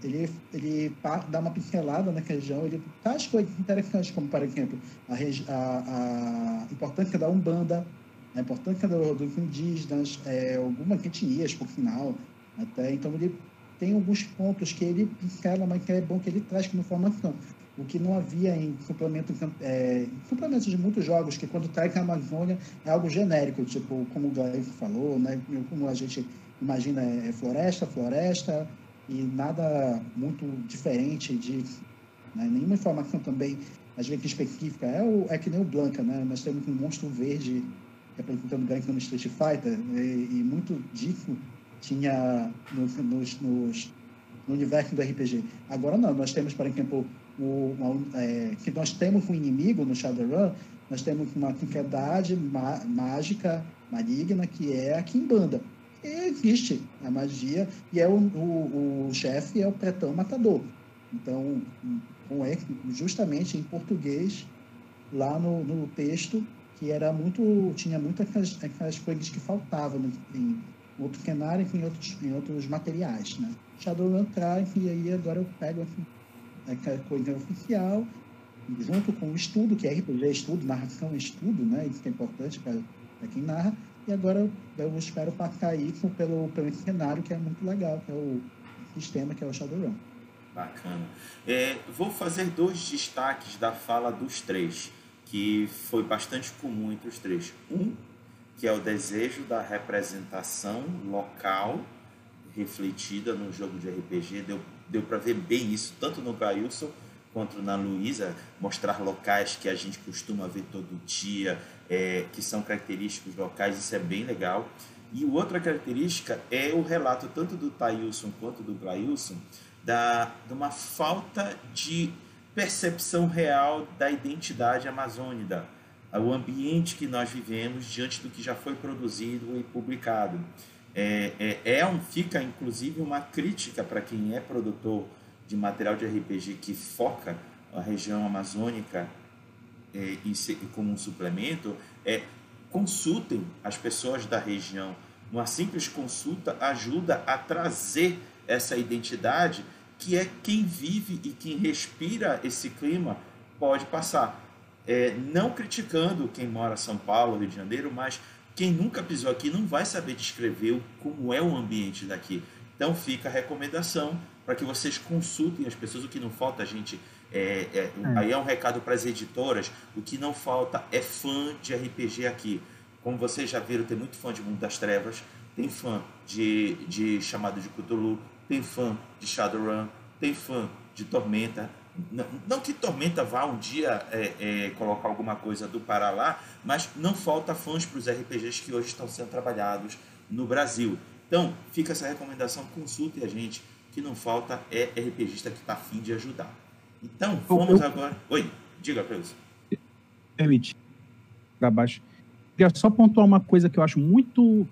ele, ele dá uma pincelada na região, ele traz coisas interessantes, como, por exemplo, a, a, a importância da Umbanda, a importância do, dos indígenas, é, algumas etnias, por final, até. Então, ele tem alguns pontos que ele pincela, mas que é bom que ele traz como informação. O que não havia em suplementos, é, suplementos de muitos jogos, que quando traz a Amazônia é algo genérico, tipo, como o Gaio falou, né, como a gente imagina, é floresta, floresta, e nada muito diferente de né, nenhuma informação também, às vezes específica. É, o, é que nem o Blanca, né? Nós temos um monstro verde representando Blanca no Street Fighter, e, e muito disso tinha nos, nos, nos, no universo do RPG. Agora não, nós temos, por exemplo, o, uma, é, que nós temos um inimigo no Shadowrun, nós temos uma entidade mágica maligna que é a Kimbanda. Existe a magia e é o, o, o chefe é o pretão matador. Então, com justamente em português, lá no, no texto, que era muito tinha muitas aquelas, coisas que faltavam em, outro cenário em outros, em outros materiais, né? Shadowrun traz, e aí agora eu pego assim, aquela coisa oficial, junto com o estudo, que é RPG estudo, narração estudo, né? Isso é importante para quem narra. E agora eu espero passar isso pelo, pelo cenário, que é muito legal, que é o sistema, que é o Shadowrun. Bacana. É, vou fazer dois destaques da fala dos três, que foi bastante comum entre os três. Um, que é o desejo da representação local refletida no jogo de RPG. Deu, deu para ver bem isso, tanto no Gailson quanto na Luísa, mostrar locais que a gente costuma ver todo dia, é, que são característicos locais, isso é bem legal. E outra característica é o relato tanto do Thailson quanto do Glailson da, de uma falta de percepção real da identidade amazônica, o ambiente que nós vivemos diante do que já foi produzido e publicado. É, é, é um, fica inclusive uma crítica para quem é produtor de material de RPG que foca a região amazônica é, como um suplemento, é consultem as pessoas da região. Uma simples consulta ajuda a trazer essa identidade que é quem vive e quem respira esse clima pode passar. É, não criticando quem mora em São Paulo, Rio de Janeiro, mas quem nunca pisou aqui não vai saber descrever como é o ambiente daqui. Então fica a recomendação para que vocês consultem as pessoas. O que não falta, gente, é, é, é. aí é um recado para as editoras. O que não falta é fã de RPG aqui. Como vocês já viram, tem muito fã de Mundo das Trevas, tem fã de, de Chamado de Cthulhu, tem fã de Shadowrun, tem fã de Tormenta. Não, não que Tormenta vá um dia é, é, colocar alguma coisa do Pará lá, mas não falta fãs para os RPGs que hoje estão sendo trabalhados no Brasil. Então, fica essa recomendação, consulte a gente, que não falta é RPGista que está afim de ajudar. Então, vamos agora. Oi, diga, Cleusa. Permite. Para baixo. Queria só pontuar uma coisa que eu acho muito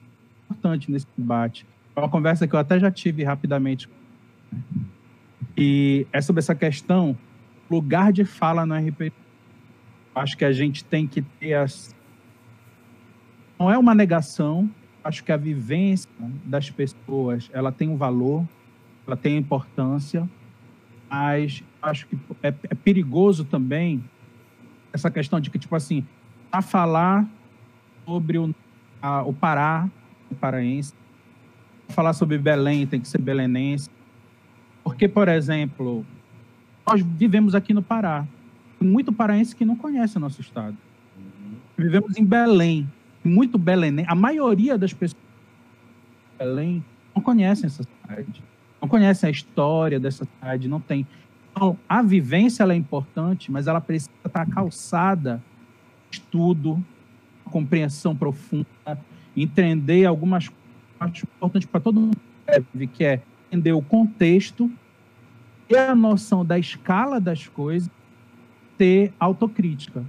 importante nesse debate. É uma conversa que eu até já tive rapidamente. E é sobre essa questão, lugar de fala no RPG. Acho que a gente tem que ter as. Não é uma negação, acho que a vivência das pessoas ela tem um valor, ela tem importância, mas acho que é, é perigoso também essa questão de que, tipo assim, a falar sobre o, a, o Pará, o paraense, falar sobre Belém tem que ser belenense, porque, por exemplo, nós vivemos aqui no Pará, muito paraense que não conhece o nosso estado. Vivemos em Belém, muito belenense. A maioria das pessoas de Belém não conhecem essa cidade, não conhecem a história dessa cidade, não tem. Então, a vivência é importante, mas ela precisa estar calçada estudo, compreensão profunda, entender algumas coisas importantes para todo mundo que é entender o contexto, ter a noção da escala das coisas, ter autocrítica,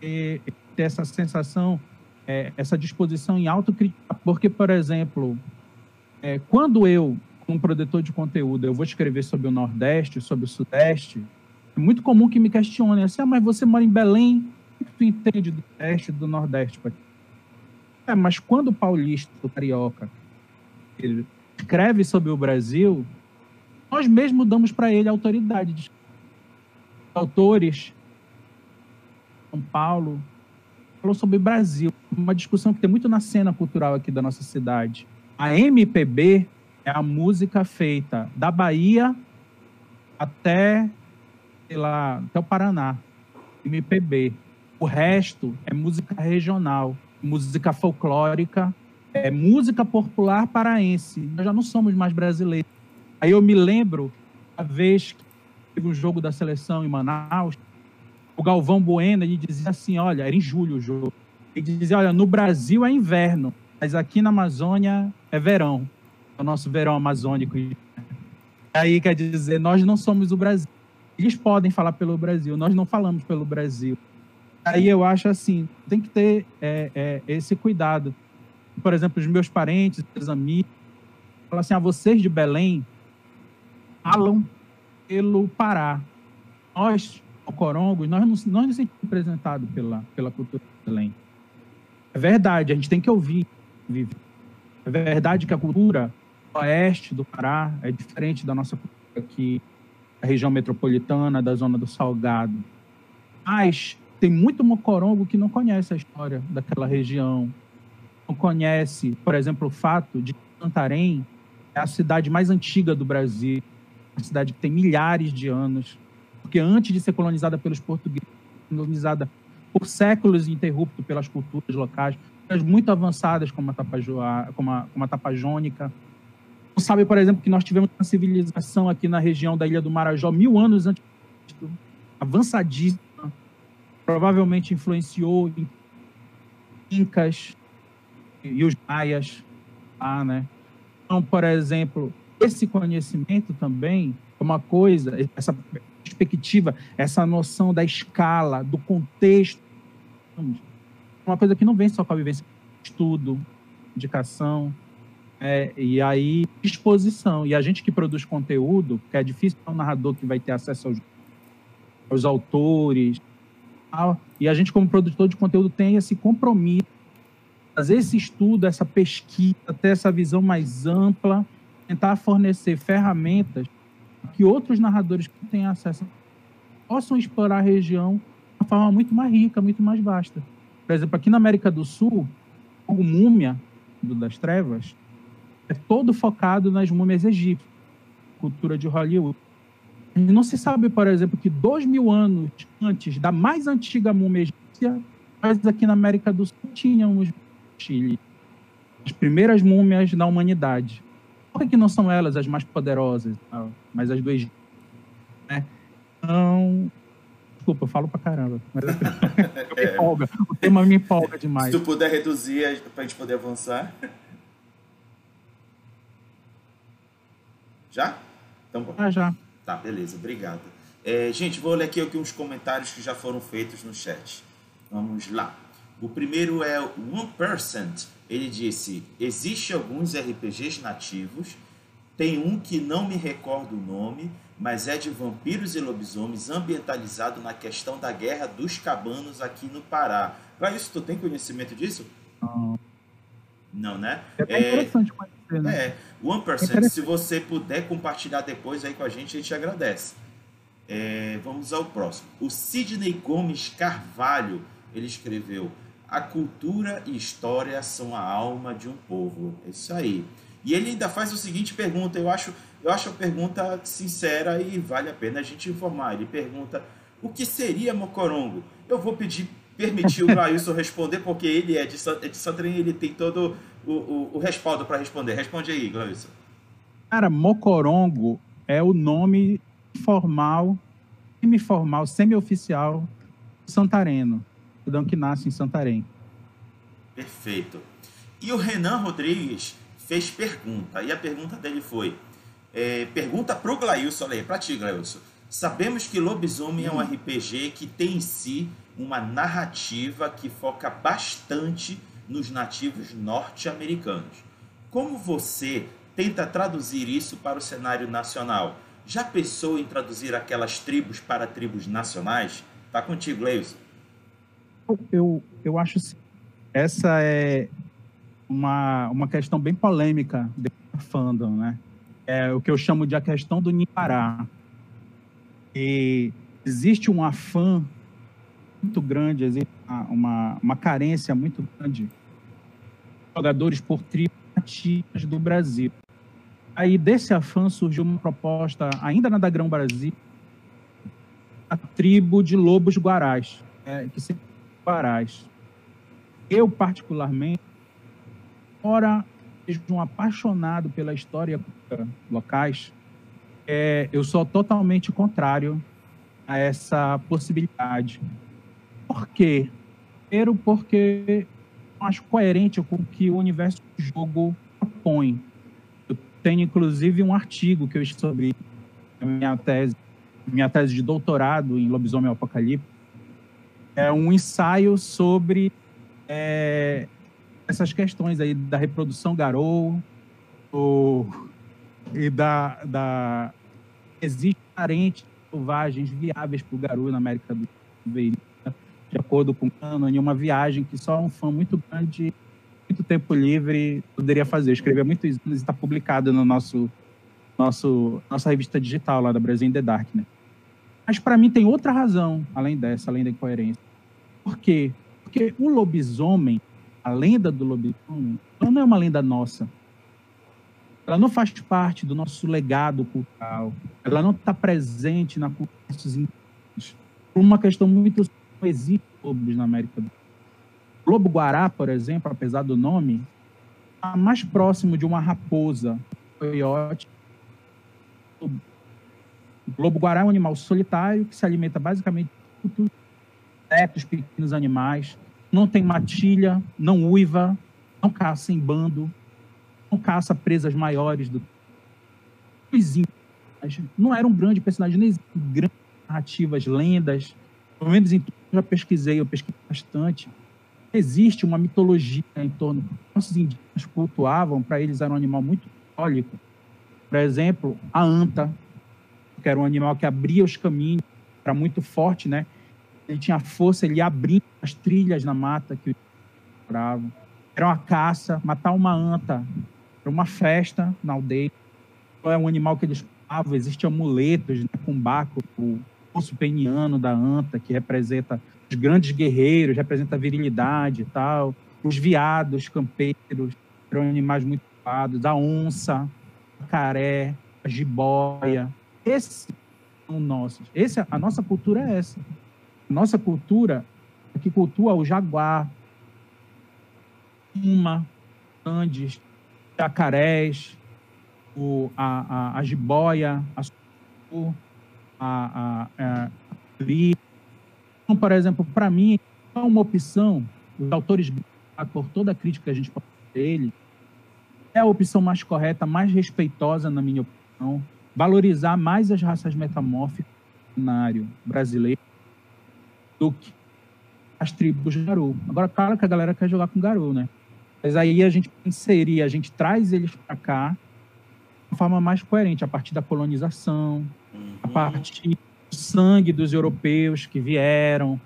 ter, ter essa sensação é, essa disposição em autocrítica. Porque, por exemplo, é, quando eu, como produtor de conteúdo, eu vou escrever sobre o Nordeste, sobre o Sudeste, é muito comum que me questionem assim, ah, mas você mora em Belém, o que tu entende do Sudeste e do Nordeste? É, mas quando o paulista, o carioca, ele escreve sobre o Brasil, nós mesmos damos para ele autoridade. De... Autores, São Paulo, falou sobre Brasil, uma discussão que tem muito na cena cultural aqui da nossa cidade. A MPB é a música feita da Bahia até, sei lá, até o Paraná. MPB. O resto é música regional, música folclórica, é música popular paraense. Nós já não somos mais brasileiros. Aí eu me lembro a vez que teve um jogo da seleção em Manaus, o Galvão Bueno, ele dizia assim, olha, era em julho o jogo. Ele dizia, olha, no Brasil é inverno, mas aqui na Amazônia é verão. O nosso verão amazônico. Aí quer dizer, nós não somos o Brasil. Eles podem falar pelo Brasil, nós não falamos pelo Brasil. Aí eu acho assim, tem que ter é, é, esse cuidado. Por exemplo, os meus parentes, os amigos, falam assim, ah, vocês de Belém falam pelo Pará. Nós Corongos, nós não, nós não sentimos representados pela, pela cultura de Belém. É verdade, a gente tem que ouvir. É verdade que a cultura oeste do Pará é diferente da nossa aqui, da região metropolitana, da zona do Salgado. Mas tem muito mocorongo que não conhece a história daquela região. Não conhece, por exemplo, o fato de Santarém é a cidade mais antiga do Brasil, uma cidade que tem milhares de anos, porque antes de ser colonizada pelos portugueses, colonizada por séculos interrupto pelas culturas locais, muito avançadas como a, como a, como a Tapajônica. Sabe, por exemplo, que nós tivemos uma civilização aqui na região da Ilha do Marajó mil anos antes, avançadíssima, provavelmente influenciou incas e os maias, ah, né? Então, por exemplo, esse conhecimento também é uma coisa, essa perspectiva, essa noção da escala, do contexto, uma coisa que não vem só com a vivência, estudo, indicação, é, e aí exposição. E a gente que produz conteúdo, que é difícil para um narrador que vai ter acesso aos, aos autores, e a gente como produtor de conteúdo tem esse compromisso, fazer esse estudo, essa pesquisa, ter essa visão mais ampla, tentar fornecer ferramentas que outros narradores que têm acesso possam explorar a região de uma forma muito mais rica, muito mais vasta. Por exemplo, aqui na América do Sul, o Múmia do das Trevas é todo focado nas múmias egípcias, cultura de Hollywood. E não se sabe, por exemplo, que dois mil anos antes da mais antiga múmia egípcia, nós aqui na América do Sul tínhamos Chile, as primeiras múmias da humanidade. Por que não são elas as mais poderosas, mas as do Egito? Né? Então, desculpa, eu falo pra caramba. Mas eu, (laughs) eu me empolga. O tema me empolga demais. (laughs) Se tu puder reduzir pra gente poder avançar. Já? Então, ah, já. Tá, beleza, obrigado. É, gente, vou ler aqui, aqui uns comentários que já foram feitos no chat. Vamos lá. O primeiro é o One Percent. Ele disse: existe alguns RPGs nativos. Tem um que não me recordo o nome, mas é de vampiros e lobisomens ambientalizado na questão da guerra dos cabanos aqui no Pará. Para isso, tu tem conhecimento disso? Não. Não, né? É, é interessante né? É, One Percent. É se você puder compartilhar depois aí com a gente, a gente agradece. É, vamos ao próximo. O Sidney Gomes Carvalho, ele escreveu a cultura e história são a alma de um povo. É isso aí. E ele ainda faz a seguinte pergunta, eu acho, eu acho a pergunta sincera e vale a pena a gente informar. Ele pergunta: o que seria Mocorongo? Eu vou pedir, permitir o (laughs) Glailson responder, porque ele é de, é de Santarém, ele tem todo o, o, o respaldo para responder. Responde aí, Glailson. Cara, Mocorongo é o nome formal, semi-formal, semi-oficial santareno cidadão que nasce em Santarém. Perfeito. E o Renan Rodrigues fez pergunta, e a pergunta dele foi: é, pergunta para o Glailson, olha aí, para ti, Glailson. Sabemos que Lobisomem é um RPG que tem em si uma narrativa que foca bastante nos nativos norte-americanos. Como você tenta traduzir isso para o cenário nacional? Já pensou em traduzir aquelas tribos para tribos nacionais? Tá contigo, Leilson eu, eu acho assim, essa é uma, uma questão bem polêmica do fandom, né? É o que eu chamo de a questão do Nipará. E existe um afã muito grande, existe uma, uma carência muito grande de jogadores por tribos do Brasil. Aí desse afã surgiu uma proposta, ainda na da Grão Brasil, a tribo de lobos guarás, é, que se Parás. Eu, particularmente, ora, um apaixonado pela história locais, é, eu sou totalmente contrário a essa possibilidade. Por quê? Primeiro, porque acho coerente com o que o universo do jogo propõe. Eu tenho, inclusive, um artigo que eu escrevi sobre minha tese, minha tese de doutorado em lobisomem apocalipse, é um ensaio sobre é, essas questões aí da reprodução garou o, e da, da existe parentes selvagens viáveis para o garoto na América do Sul, de acordo com o Canon, uma viagem que só um fã muito grande muito tempo livre, poderia fazer. Eu escrevia muito isso, está publicado no nosso, nosso nossa revista digital lá da Brasil in the Dark, né? Mas para mim tem outra razão, além dessa, além da incoerência. Por quê? Porque o lobisomem, a lenda do lobisomem, ela não é uma lenda nossa. Ela não faz parte do nosso legado cultural. Ela não está presente na cultura dos Por uma questão muito não existe lobos na América do Sul. O lobo guará, por exemplo, apesar do nome, está mais próximo de uma raposa, coiote. O lobo guará é um animal solitário que se alimenta basicamente de insetos, pequenos animais, não tem matilha, não uiva, não caça em bando, não caça presas maiores do não era um grande personagem, nem grandes narrativas, lendas, pelo menos em já pesquisei, eu pesquisei bastante, existe uma mitologia em torno. Nossos indígenas cultuavam, para eles era um animal muito simbólico. Por exemplo, a anta, que era um animal que abria os caminhos, era muito forte, né? Ele tinha força, ele abria as trilhas na mata que moravam. Era uma caça, matar uma anta, era uma festa na aldeia. É um animal que eles cultuavam, existiam amuletos né, com baco, o osso peniano da anta, que representa os grandes guerreiros, representa a virilidade e tal. Os viados campeiros eram animais muito ocupados. A onça, a caré, a jiboia. Esses são nossos. Esse, a nossa cultura é essa. A nossa cultura é que cultua o jaguar, uma, andes, jacarés, o, a, a, a jiboia, a, a, a, a, então, por exemplo, para mim, é uma opção, os autores, por toda a crítica que a gente pode fazer ele, é a opção mais correta, mais respeitosa, na minha opinião, valorizar mais as raças metamórficas no cenário brasileiro do que as tribos Garou. Agora, claro que a galera quer jogar com Garou, né? Mas aí a gente inserir, a gente traz eles para cá forma mais coerente, a partir da colonização, a uhum. partir sangue dos europeus que vieram.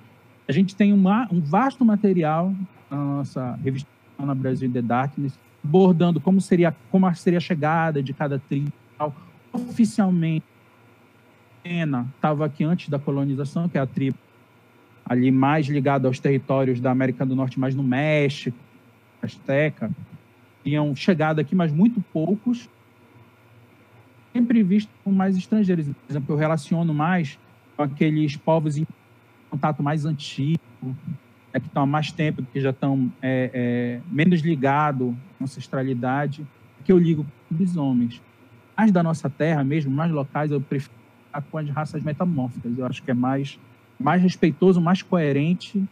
A gente tem uma, um vasto material na nossa revista na Brasil The Darkness, abordando como seria, como seria a chegada de cada tribo. Oficialmente, Pena estava aqui antes da colonização, que é a tribo ali mais ligada aos territórios da América do Norte, mais no México, Azteca, tinham chegado aqui, mas muito poucos sempre visto como mais estrangeiros. Por exemplo, eu relaciono mais com aqueles povos em contato mais antigo, é, que estão há mais tempo, que já estão é, é, menos ligados à ancestralidade, que eu ligo com os homens. Mais da nossa terra mesmo, mais locais, eu prefiro com as raças metamórficas. Eu acho que é mais, mais respeitoso, mais coerente,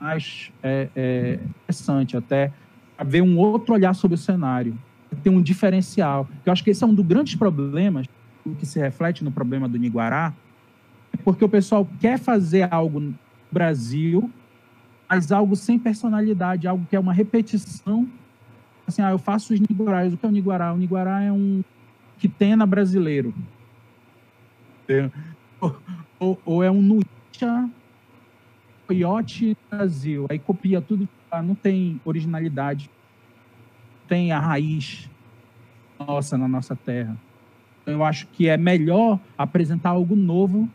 mais é, é, interessante até ver um outro olhar sobre o cenário tem um diferencial. Eu acho que esse é um dos grandes problemas que se reflete no problema do Niguará, porque o pessoal quer fazer algo no Brasil, mas algo sem personalidade, algo que é uma repetição. Assim, ah, eu faço os Niguarás. O que é o Niguará? O Niguará é um quitena brasileiro. Ou, ou, ou é um Nuicha Coyote Brasil. Aí copia tudo, ah, não tem originalidade tem a raiz nossa na nossa terra. Então, eu acho que é melhor apresentar algo novo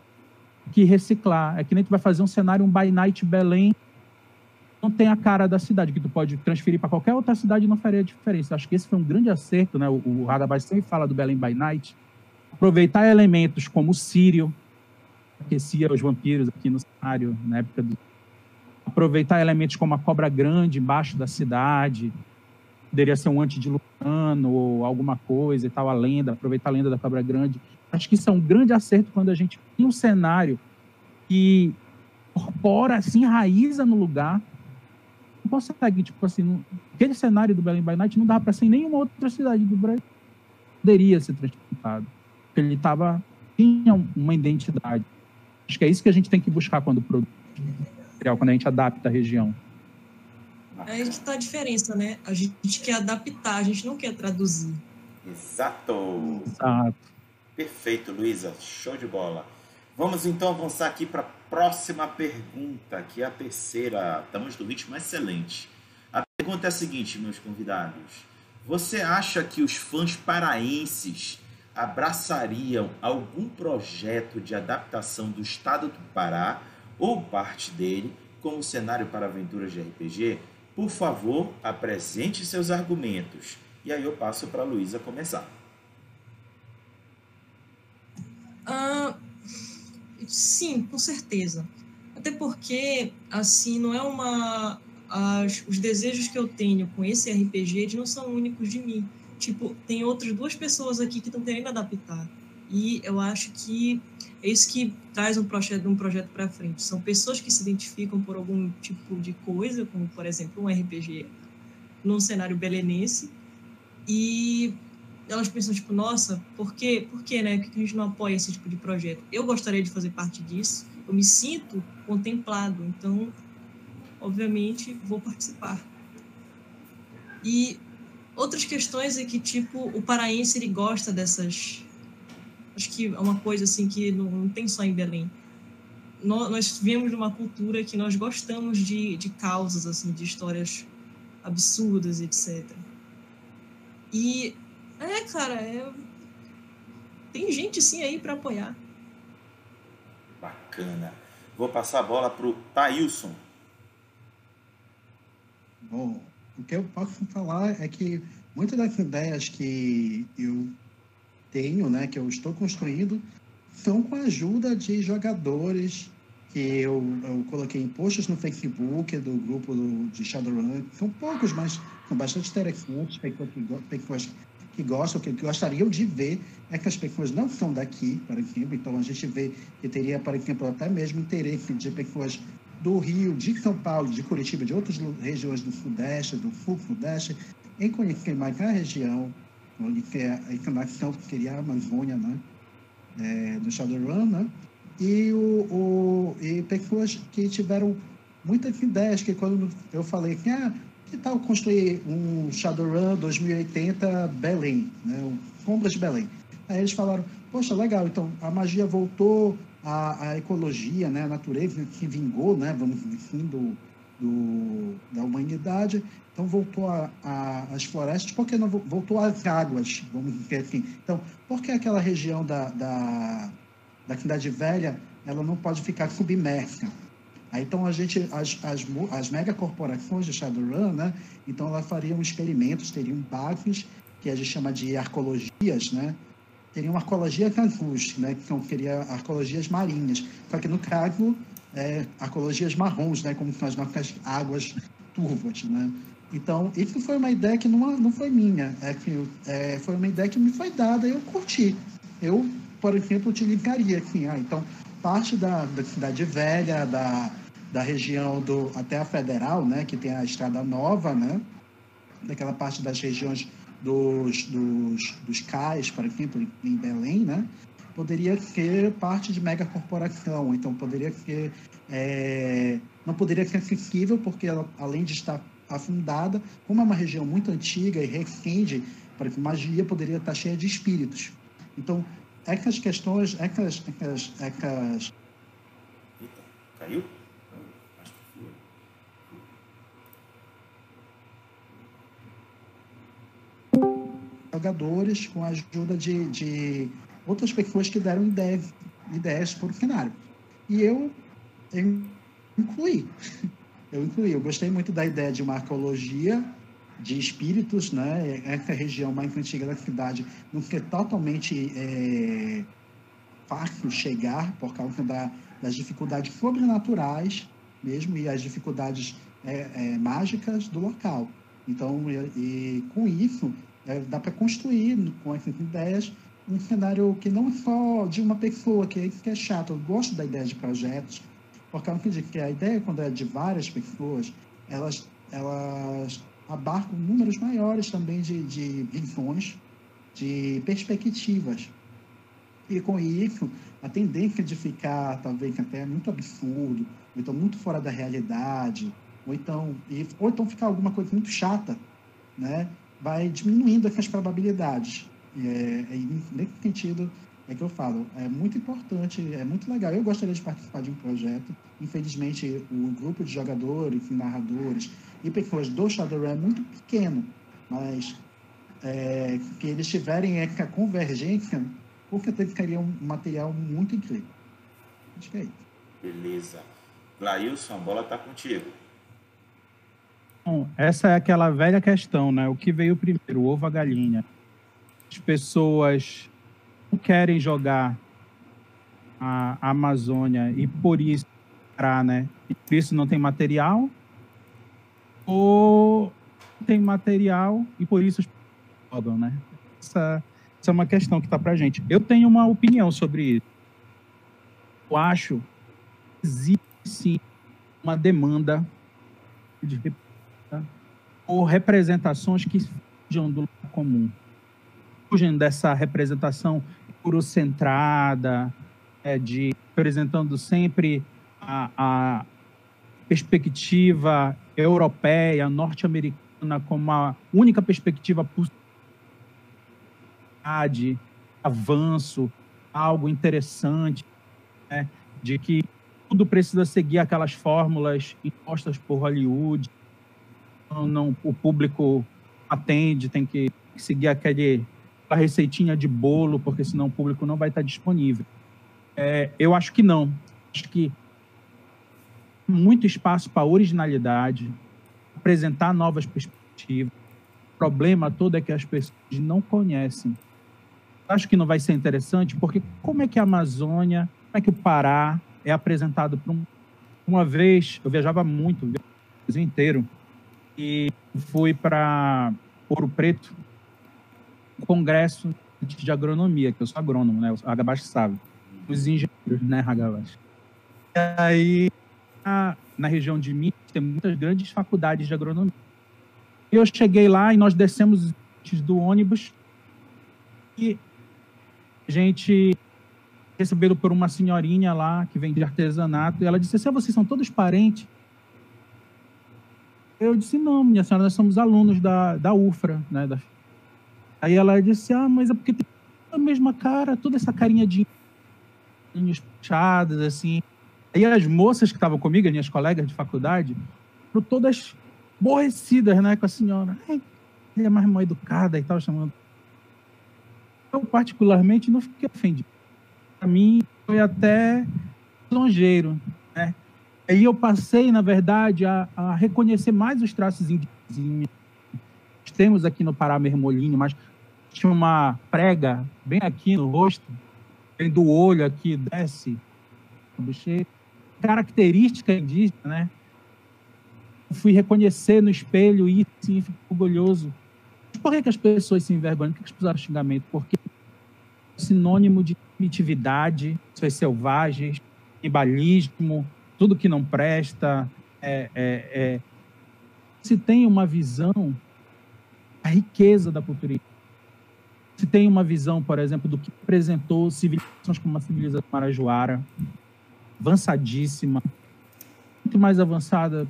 que reciclar. É que nem tu vai fazer um cenário, um by night Belém, não tem a cara da cidade, que tu pode transferir para qualquer outra cidade e não faria diferença. Acho que esse foi um grande acerto, né? O, o Radabas sempre fala do Belém by night. Aproveitar elementos como o Sírio, aquecia os vampiros aqui no cenário, na época do... Aproveitar elementos como a Cobra Grande embaixo da cidade, poderia ser um antediluviano ou alguma coisa e tal, a lenda, aproveitar a lenda da Cobra Grande. Acho que isso é um grande acerto quando a gente tem um cenário que incorpora, assim, raiza no lugar. Não consegue, tipo assim, não, aquele cenário do Belém by Night não dá para ser em nenhuma outra cidade do Brasil. Poderia ser transportado. Porque ele tava, tinha uma identidade. Acho que é isso que a gente tem que buscar quando produz quando a gente adapta a região. Aí que tá a diferença, né? A gente quer adaptar, a gente não quer traduzir. Exato. Exato. Perfeito, Luísa. Show de bola. Vamos então avançar aqui para a próxima pergunta, que é a terceira. Estamos no ritmo excelente. A pergunta é a seguinte, meus convidados. Você acha que os fãs paraenses abraçariam algum projeto de adaptação do estado do Pará ou parte dele como cenário para aventuras de RPG? Por favor, apresente seus argumentos. E aí eu passo para a Luísa começar. Uh, sim, com certeza. Até porque, assim, não é uma. As, os desejos que eu tenho com esse RPG eles não são únicos de mim. Tipo, tem outras duas pessoas aqui que estão querendo adaptar. E eu acho que é isso que traz um projeto, um projeto para frente. São pessoas que se identificam por algum tipo de coisa, como, por exemplo, um RPG num cenário belenense, e elas pensam, tipo, nossa, por quê? Por quê, né? Por que a gente não apoia esse tipo de projeto? Eu gostaria de fazer parte disso, eu me sinto contemplado, então, obviamente, vou participar. E outras questões é que, tipo, o paraense, ele gosta dessas... Acho que é uma coisa, assim, que não, não tem só em Belém. Nós, nós viemos de uma cultura que nós gostamos de, de causas, assim, de histórias absurdas, etc. E é, cara, é... tem gente sim aí para apoiar. Bacana. Vou passar a bola pro Tailson. Bom, o que eu posso falar é que muitas das ideias que eu tenho, né, que eu estou construindo, são com a ajuda de jogadores que eu, eu coloquei em posts no Facebook do grupo do, de Shadowrun. São poucos, mas são bastante interessantes, pessoas que gostam, que gostariam de ver, é que as pessoas não são daqui, por exemplo. Então, a gente vê que teria, por exemplo, até mesmo interesse de pessoas do Rio, de São Paulo, de Curitiba, de outras regiões do Sudeste, do Sul-Sudeste, em conhecer mais a região, onde é a inclinação que seria a Amazônia, né? É, do Shadowrun, né? E, o, o, e pessoas que tiveram muitas ideias, que quando eu falei que ah, que tal construir um Shadowrun 2080 Belém, né? Sombras de Belém. Aí eles falaram, poxa, legal, então a magia voltou, a, a ecologia, né? a natureza se vingou, né? vamos dizer assim, do, do, da humanidade, então voltou as florestas, por que não voltou às águas, vamos dizer assim. Então, por que aquela região da, da, da Cidade Velha ela não pode ficar submersa? Aí, então, a gente, as, as, as megacorporações de Shadowrun, né? Então, elas fariam experimentos, teriam bases, que a gente chama de arcologias, né? Teriam arcologia cantus, né? Que seria arcologias marinhas. Só que, no caso, é, arcologias marrons, né? Como as nossas águas turvas, né? Então, isso foi uma ideia que não, não foi minha, é que é, foi uma ideia que me foi dada e eu curti. Eu, por exemplo, utilizaria assim, ah, então, parte da, da cidade velha, da, da região do até a Federal, né, que tem a Estrada Nova, né, daquela parte das regiões dos, dos, dos CAIs, por exemplo, em Belém, né, poderia ser parte de mega corporação, então poderia ser é, não poderia ser acessível porque ela, além de estar afundada, como é uma região muito antiga e recente, para que magia poderia estar cheia de espíritos. Então, essas questões, essas, essas, essas... Caiu? jogadores com a ajuda de, de outras pessoas que deram ideias, ideias para o cenário. E eu, eu incluí. (laughs) Eu incluí. Eu gostei muito da ideia de uma arqueologia de espíritos, né? Essa região mais antiga da cidade não ser totalmente é, fácil chegar por causa da, das dificuldades sobrenaturais mesmo e as dificuldades é, é, mágicas do local. Então, e, e com isso, é, dá para construir com essas ideias um cenário que não só de uma pessoa, que é isso que é chato. Eu gosto da ideia de projetos, porque eu acredito que a ideia, quando é de várias pessoas, elas, elas abarcam números maiores também de, de visões, de perspectivas. E com isso, a tendência de ficar talvez até muito absurdo, ou então muito fora da realidade, ou então, ou então ficar alguma coisa muito chata, né? vai diminuindo essas probabilidades. É, é, nesse sentido, é que eu falo, é muito importante, é muito legal. Eu gostaria de participar de um projeto. Infelizmente, o grupo de jogadores e narradores e pessoas do Shadowrun é muito pequeno, mas é, que eles tiverem essa convergência, porque ficaria um material muito incrível. Acho que é isso. Beleza. Glailson, a bola está contigo. Bom, essa é aquela velha questão, né? O que veio primeiro, o ovo ou a galinha? As pessoas não querem jogar a Amazônia e por isso, né? E por isso não tem material, ou tem material e por isso jogam, né? Essa, essa é uma questão que está para gente. Eu tenho uma opinião sobre isso. Eu acho que existe sim uma demanda de representações que fujam do comum, fugem dessa representação eurocentrada, é, de apresentando sempre a, a perspectiva europeia, norte-americana como a única perspectiva possível avanço, algo interessante, né? de que tudo precisa seguir aquelas fórmulas impostas por Hollywood, não, não o público atende, tem que seguir aquele a receitinha de bolo, porque senão o público não vai estar disponível. É, eu acho que não. Acho que muito espaço para originalidade, apresentar novas perspectivas. O problema todo é que as pessoas não conhecem. Acho que não vai ser interessante, porque como é que a Amazônia, como é que o Pará é apresentado para um... Uma vez, eu viajava muito, o Brasil inteiro, e fui para Ouro Preto, congresso de agronomia, que eu sou agrônomo, né? O Agabashi sabe. Os engenheiros, né, Agabashi? E aí, na, na região de Minas, tem muitas grandes faculdades de agronomia. E eu cheguei lá e nós descemos do ônibus e a gente recebido por uma senhorinha lá que vem de artesanato e ela disse assim, ah, vocês são todos parentes? Eu disse, não, minha senhora, nós somos alunos da, da UFRA, né? Da... Aí ela disse, ah, mas é porque tem a mesma cara, toda essa carinha de puxadas, assim. Aí as moças que estavam comigo, as minhas colegas de faculdade, foram todas aborrecidas, né, com a senhora. Ai, é mais mal educada e tal, chamando. Eu, particularmente, não fiquei ofendido. Para mim, foi até longeiro, né? Aí eu passei, na verdade, a, a reconhecer mais os traços indígenas. Temos aqui no Pará Mermolinho, mas tinha uma prega bem aqui no rosto, vem do olho aqui, desce, característica indígena, né? fui reconhecer no espelho e sim, fico orgulhoso. Mas por que, que as pessoas se envergonham? Por que, que as pessoas xingamento? Porque é sinônimo de primitividade, pessoas selvagens, tribalismo, tudo que não presta. É, é, é. Se tem uma visão, a riqueza da cultura. Se tem uma visão, por exemplo, do que apresentou civilizações como a civilização marajoara, avançadíssima, muito mais avançada.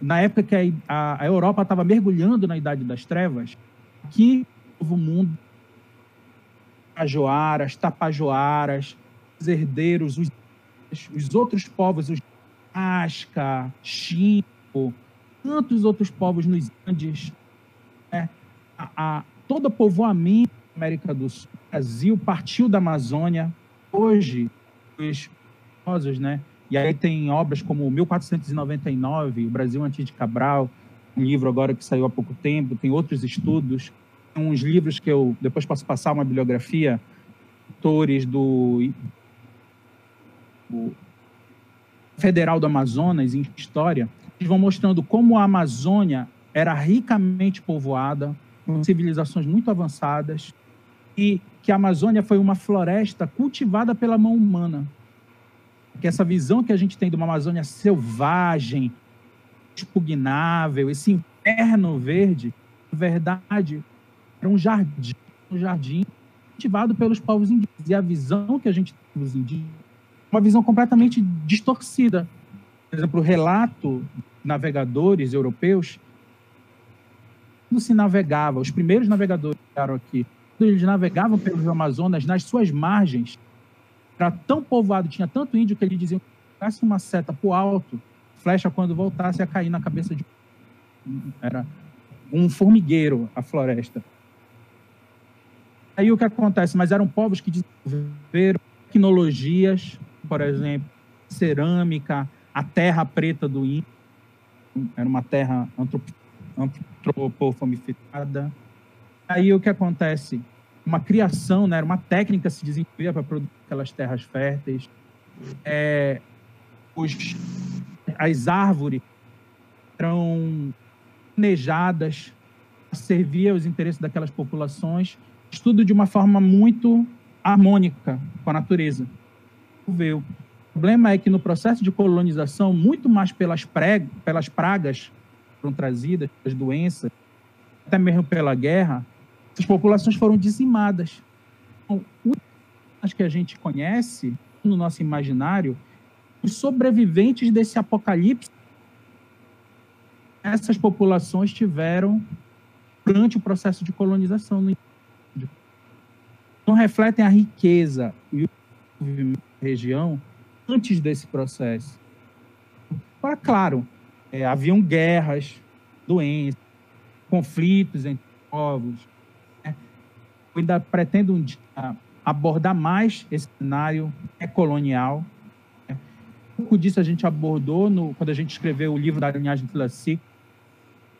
Na época que a, a Europa estava mergulhando na Idade das Trevas, aqui o novo mundo, Tajoaras, Tapajoaras, os herdeiros, os, os outros povos, os Asca, Chico, tantos outros povos nos Andes, né? a, a, todo povoamento América do Sul, Brasil, partiu da Amazônia. Hoje, os né? E aí tem obras como 1499, O Brasil Antes de Cabral, um livro agora que saiu há pouco tempo, tem outros estudos, uns livros que eu depois posso passar uma bibliografia, autores do, do Federal do Amazonas em História, eles vão mostrando como a Amazônia era ricamente povoada, com civilizações muito avançadas, e que a Amazônia foi uma floresta cultivada pela mão humana. Que essa visão que a gente tem de uma Amazônia selvagem, expugnável, esse inferno verde, na verdade, era um jardim, um jardim cultivado pelos povos indígenas. E a visão que a gente tem dos indígenas uma visão completamente distorcida. Por exemplo, o relato de navegadores europeus, quando se navegava, os primeiros navegadores que chegaram aqui, eles navegavam pelos Amazonas, nas suas margens, era tão povoado, tinha tanto índio que eles diziam que se uma seta para o alto, flecha quando voltasse ia cair na cabeça de era um formigueiro a floresta. Aí o que acontece? Mas eram povos que desenvolveram tecnologias, por exemplo, cerâmica, a terra preta do índio, era uma terra antropofomificada. Aí o que acontece? Uma criação, né? era uma técnica se desenvolvia para produzir aquelas terras férteis. É, os, as árvores eram planejadas a servir aos interesses daquelas populações, tudo de uma forma muito harmônica com a natureza. O problema é que no processo de colonização, muito mais pelas, pelas pragas que foram trazidas, as doenças, até mesmo pela guerra, as populações foram dizimadas. Então, as que a gente conhece no nosso imaginário, os sobreviventes desse apocalipse essas populações tiveram durante o processo de colonização. Não refletem a riqueza e o desenvolvimento da região antes desse processo. Agora, claro, é, haviam guerras, doenças, conflitos entre povos. Ainda pretendo um dia abordar mais esse cenário colonial. Né? Um pouco disso a gente abordou no, quando a gente escreveu o livro da linhagem Tlacic,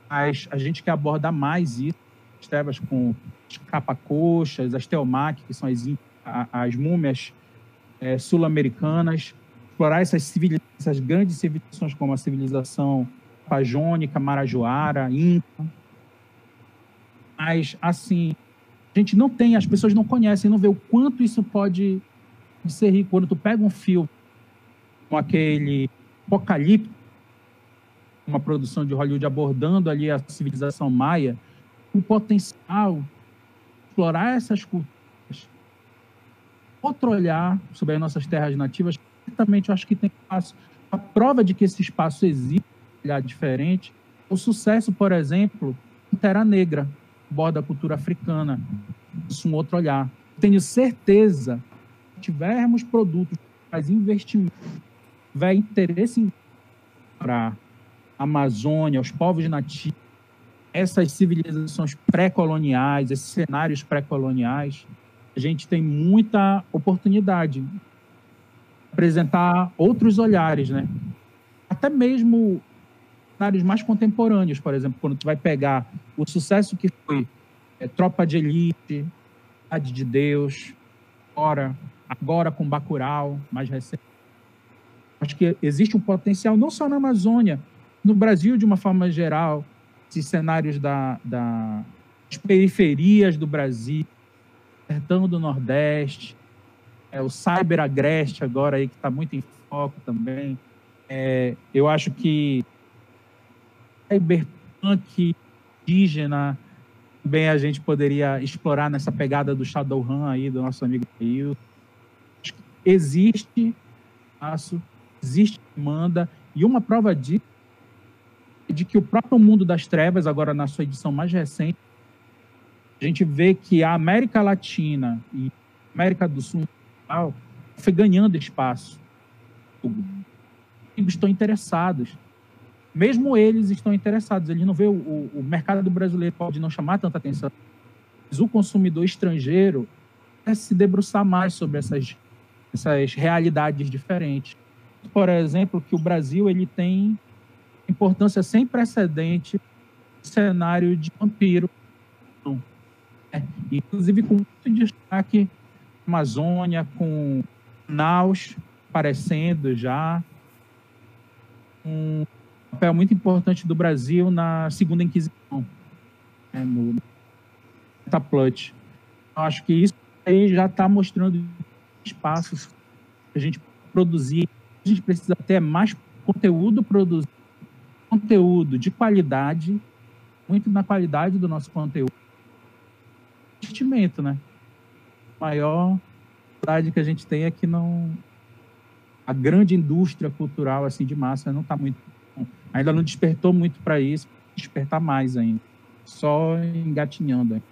mas a gente quer abordar mais isso, as trevas com as capa-coxas, as teomac, que são as, as múmias é, sul-americanas, explorar essas, essas grandes civilizações como a civilização pajônica, marajoara, inca. Mas, assim, a gente não tem, as pessoas não conhecem, não vê o quanto isso pode ser rico. Quando tu pega um filme com aquele apocalipse, uma produção de Hollywood abordando ali a civilização maia, o potencial explorar essas culturas, outro olhar sobre as nossas terras nativas, certamente eu acho que tem espaço. A prova de que esse espaço existe, um olhar diferente, o sucesso, por exemplo, em Terra Negra, borda da cultura africana, isso é um outro olhar. Tenho certeza que tivermos produtos mais investimento, tiver interesse para Amazônia, os povos nativos, essas civilizações pré-coloniais, esses cenários pré-coloniais, a gente tem muita oportunidade de apresentar outros olhares, né? Até mesmo cenários mais contemporâneos, por exemplo, quando tu vai pegar o sucesso que foi é, Tropa de Elite, Cidade de Deus, agora, agora com Bacurau, mais recente. Acho que existe um potencial não só na Amazônia, no Brasil, de uma forma geral, esses cenários da, da, das periferias do Brasil, sertão do Nordeste, é, o cyber-agreste agora aí, que está muito em foco também. É, eu acho que cyberpunk indígena também a gente poderia explorar nessa pegada do Shadowrun aí, do nosso amigo Rio. Existe espaço, existe demanda, e uma prova disso de que o próprio mundo das trevas, agora na sua edição mais recente, a gente vê que a América Latina e América do Sul foi ganhando espaço. Os estão interessados. Mesmo eles estão interessados. Eles não vê o, o mercado brasileiro pode não chamar tanta atenção. Mas o consumidor estrangeiro quer se debruçar mais sobre essas, essas realidades diferentes. Por exemplo, que o Brasil ele tem importância sem precedente no cenário de vampiro. É, inclusive com muito destaque Amazônia, com Naus aparecendo já. Um papel muito importante do Brasil na Segunda Inquisição, né, no Taplut. Acho que isso aí já está mostrando espaços a gente produzir. A gente precisa ter mais conteúdo produzido conteúdo de qualidade, muito na qualidade do nosso conteúdo. Investimento, né? Maior qualidade que a gente tem é que não a grande indústria cultural assim de massa não está muito ainda não despertou muito para isso, despertar mais ainda. Só engatinhando.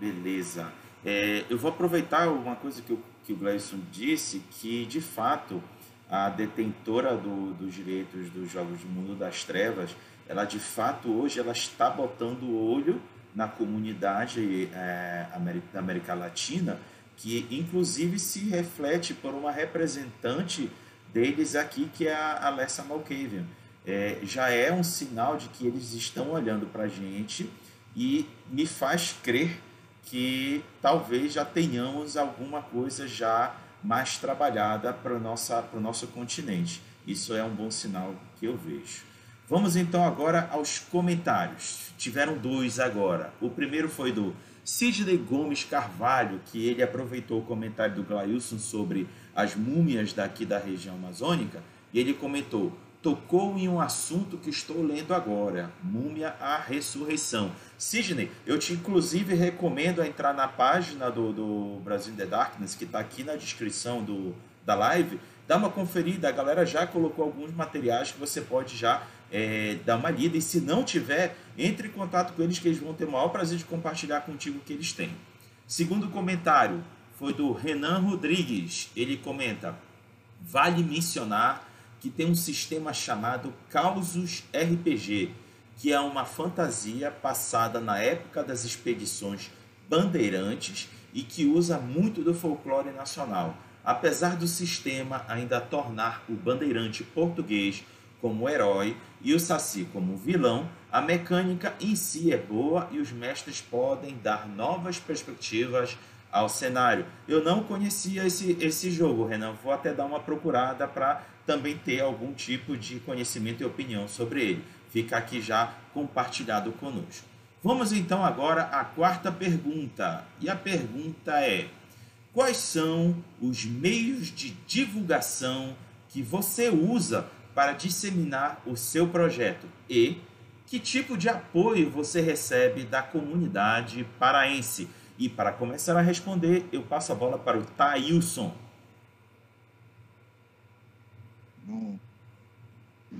Beleza. É, eu vou aproveitar uma coisa que o, que o Gleison disse, que de fato a detentora do, dos direitos dos Jogos do Mundo das Trevas, ela de fato hoje ela está botando o olho na comunidade é, da América Latina, que inclusive se reflete por uma representante deles aqui, que é a Alessa Malkavian. É, já é um sinal de que eles estão olhando para a gente e me faz crer que talvez já tenhamos alguma coisa já mais trabalhada para o nosso continente. Isso é um bom sinal que eu vejo. Vamos então agora aos comentários. Tiveram dois agora. O primeiro foi do Sidney Gomes Carvalho, que ele aproveitou o comentário do Glailson sobre as múmias daqui da região amazônica, e ele comentou: tocou em um assunto que estou lendo agora, Múmia a Ressurreição. Sidney, eu te inclusive recomendo entrar na página do, do Brasil in the Darkness, que está aqui na descrição do, da live, dá uma conferida, a galera já colocou alguns materiais que você pode já é, dar uma lida. E se não tiver, entre em contato com eles que eles vão ter o maior prazer de compartilhar contigo o que eles têm. Segundo comentário foi do Renan Rodrigues. Ele comenta: vale mencionar que tem um sistema chamado Causos RPG, que é uma fantasia passada na época das expedições bandeirantes e que usa muito do folclore nacional. Apesar do sistema ainda tornar o bandeirante português como herói e o Saci como vilão, a mecânica em si é boa e os mestres podem dar novas perspectivas ao cenário. Eu não conhecia esse, esse jogo, Renan. Vou até dar uma procurada para também ter algum tipo de conhecimento e opinião sobre ele. Fica aqui já compartilhado conosco. Vamos então agora à quarta pergunta. E a pergunta é: quais são os meios de divulgação que você usa para disseminar o seu projeto e que tipo de apoio você recebe da comunidade paraense. E para começar a responder, eu passo a bola para o Thailson. Bom,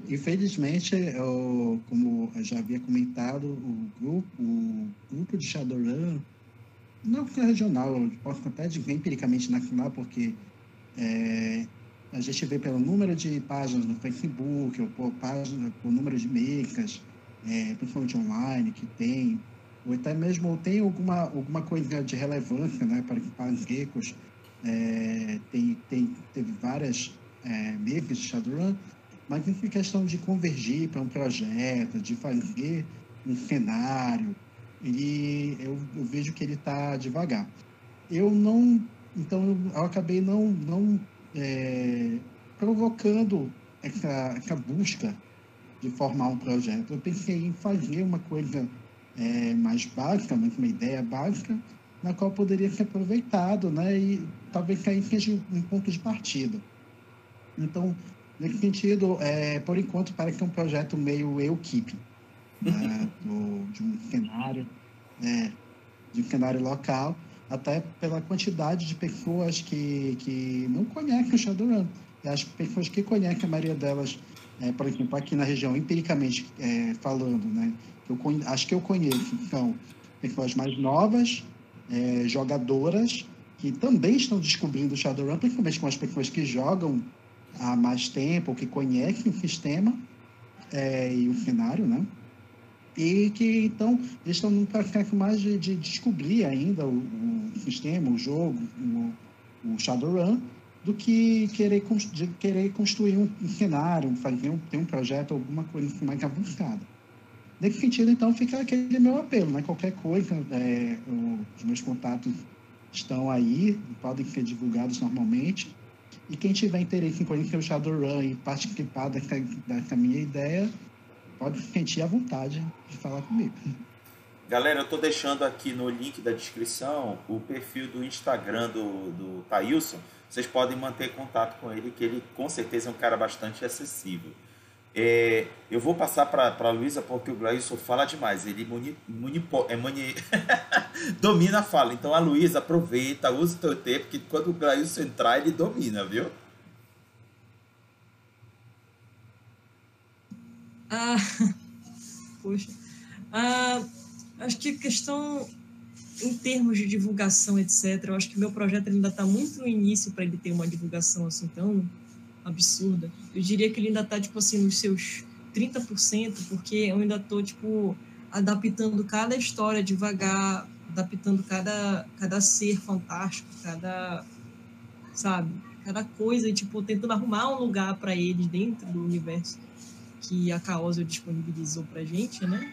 infelizmente, eu, como eu já havia comentado, o grupo, o grupo de Shadowrun, não regional, eu posso até dizer empiricamente nacional, porque é, a gente vê pelo número de páginas no Facebook, ou por, página, por número de makers, é, principalmente online, que tem, ou até mesmo tem alguma, alguma coisa de relevância né, para, para os geckos. É, tem, tem, teve várias é, makers de Shadowrun, mas em questão de convergir para um projeto, de fazer um cenário, ele, eu, eu vejo que ele está devagar. Eu não, então eu acabei não, não é, provocando essa, essa busca de formar um projeto. Eu pensei em fazer uma coisa é, mais básica, mas uma ideia básica, na qual poderia ser aproveitado, né? E talvez aí seja um ponto de partida. Então, nesse sentido, é, por enquanto, parece um projeto meio eu-keep, né? de um cenário, é, de um cenário local, até pela quantidade de pessoas que, que não conhecem o Shadowrun. E as pessoas que conhecem, a maioria delas, é, por exemplo, aqui na região, empiricamente é, falando, né, eu, acho que eu conheço, são pessoas mais novas, é, jogadoras, que também estão descobrindo o Shadowrun, principalmente com as pessoas que jogam há mais tempo, que conhecem o sistema é, e o cenário, né? E que então eles estão num processo mais de, de descobrir ainda o, o, sistema, o jogo, o, o Shadowrun, do que querer, de querer construir um, um cenário, fazer um, ter um projeto, alguma coisa assim mais avançada. Nesse sentido, então, fica aquele meu apelo, né? Qualquer coisa, é, os meus contatos estão aí, podem ser divulgados normalmente. E quem tiver interesse em conhecer o Shadowrun e participar dessa, dessa minha ideia, pode sentir à vontade de falar comigo. Galera, eu estou deixando aqui no link da descrição o perfil do Instagram do, do Thailson. Vocês podem manter contato com ele, que ele com certeza é um cara bastante acessível. É, eu vou passar para a Luísa porque o Glailson fala demais. Ele muni, é muni, (laughs) domina a fala. Então a Luísa aproveita, usa o teu tempo, que quando o Glailson entrar, ele domina, viu? Ah, (laughs) poxa. Ah, acho que questão em termos de divulgação, etc., eu acho que meu projeto ainda está muito no início para ele ter uma divulgação assim tão absurda. Eu diria que ele ainda está, tipo assim, nos seus 30%, porque eu ainda estou, tipo, adaptando cada história devagar, adaptando cada, cada ser fantástico, cada, sabe, cada coisa, e, tipo, tentando arrumar um lugar para eles dentro do universo que a Caosa disponibilizou pra gente, né?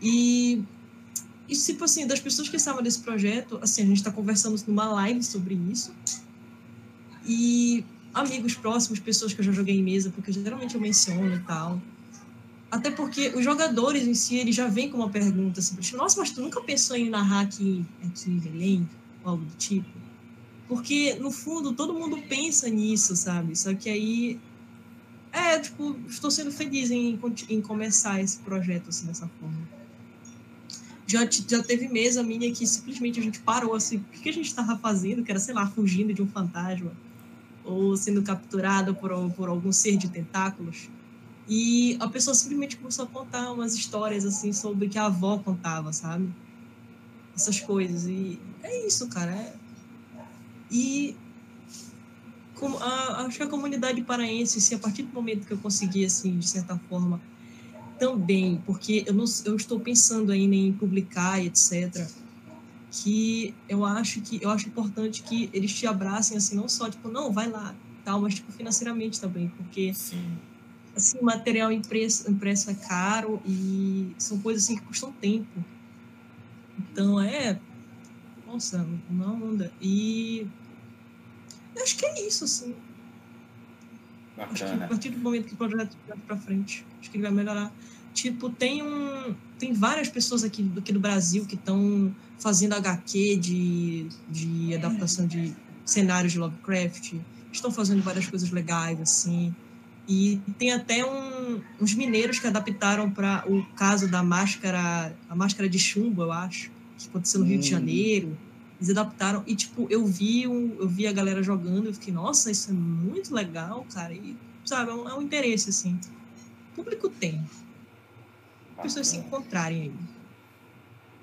E, e, tipo assim, das pessoas que sabem desse projeto, assim, a gente está conversando numa live sobre isso, e amigos próximos, pessoas que eu já joguei em mesa, porque geralmente eu menciono e tal. Até porque os jogadores em si, eles já vêm com uma pergunta assim, nossa, mas tu nunca pensou em narrar aqui, aqui em Belém? Ou algo do tipo? Porque, no fundo, todo mundo pensa nisso, sabe? Só que aí... É, tipo, estou sendo feliz em, em começar esse projeto, assim, dessa forma. Já, já teve mesa minha que simplesmente a gente parou, assim, o que a gente estava fazendo? Que era, sei lá, fugindo de um fantasma ou sendo capturado por, por algum ser de tentáculos. E a pessoa simplesmente começou a contar umas histórias assim sobre que a avó contava, sabe? Essas coisas. E é isso, cara. É... E a, acho que a comunidade paraense, assim, a partir do momento que eu consegui, assim, de certa forma, também, porque eu, não, eu estou pensando ainda em publicar, etc que eu acho que eu acho importante que eles te abracem assim, não só tipo, não, vai lá, tal, mas tipo financeiramente também, porque Sim. assim, material impresso, impresso é caro e são coisas assim que custam tempo. Então é nossa, uma onda. E eu acho que é isso, assim. Bacana. Acho que a partir do momento que o projeto vai para frente, acho que ele vai melhorar. Tipo, tem um. Tem várias pessoas aqui, aqui do Brasil que estão fazendo HQ de, de adaptação de cenários de Lovecraft. Estão fazendo várias coisas legais, assim. E tem até um, uns mineiros que adaptaram para o caso da máscara, a máscara de chumbo, eu acho, que aconteceu no hum. Rio de hum. Janeiro. Eles adaptaram e tipo, eu vi um, eu vi a galera jogando, eu fiquei, nossa, isso é muito legal, cara. E sabe, é um, é um interesse assim. O público tem. As pessoas se encontrarem aí.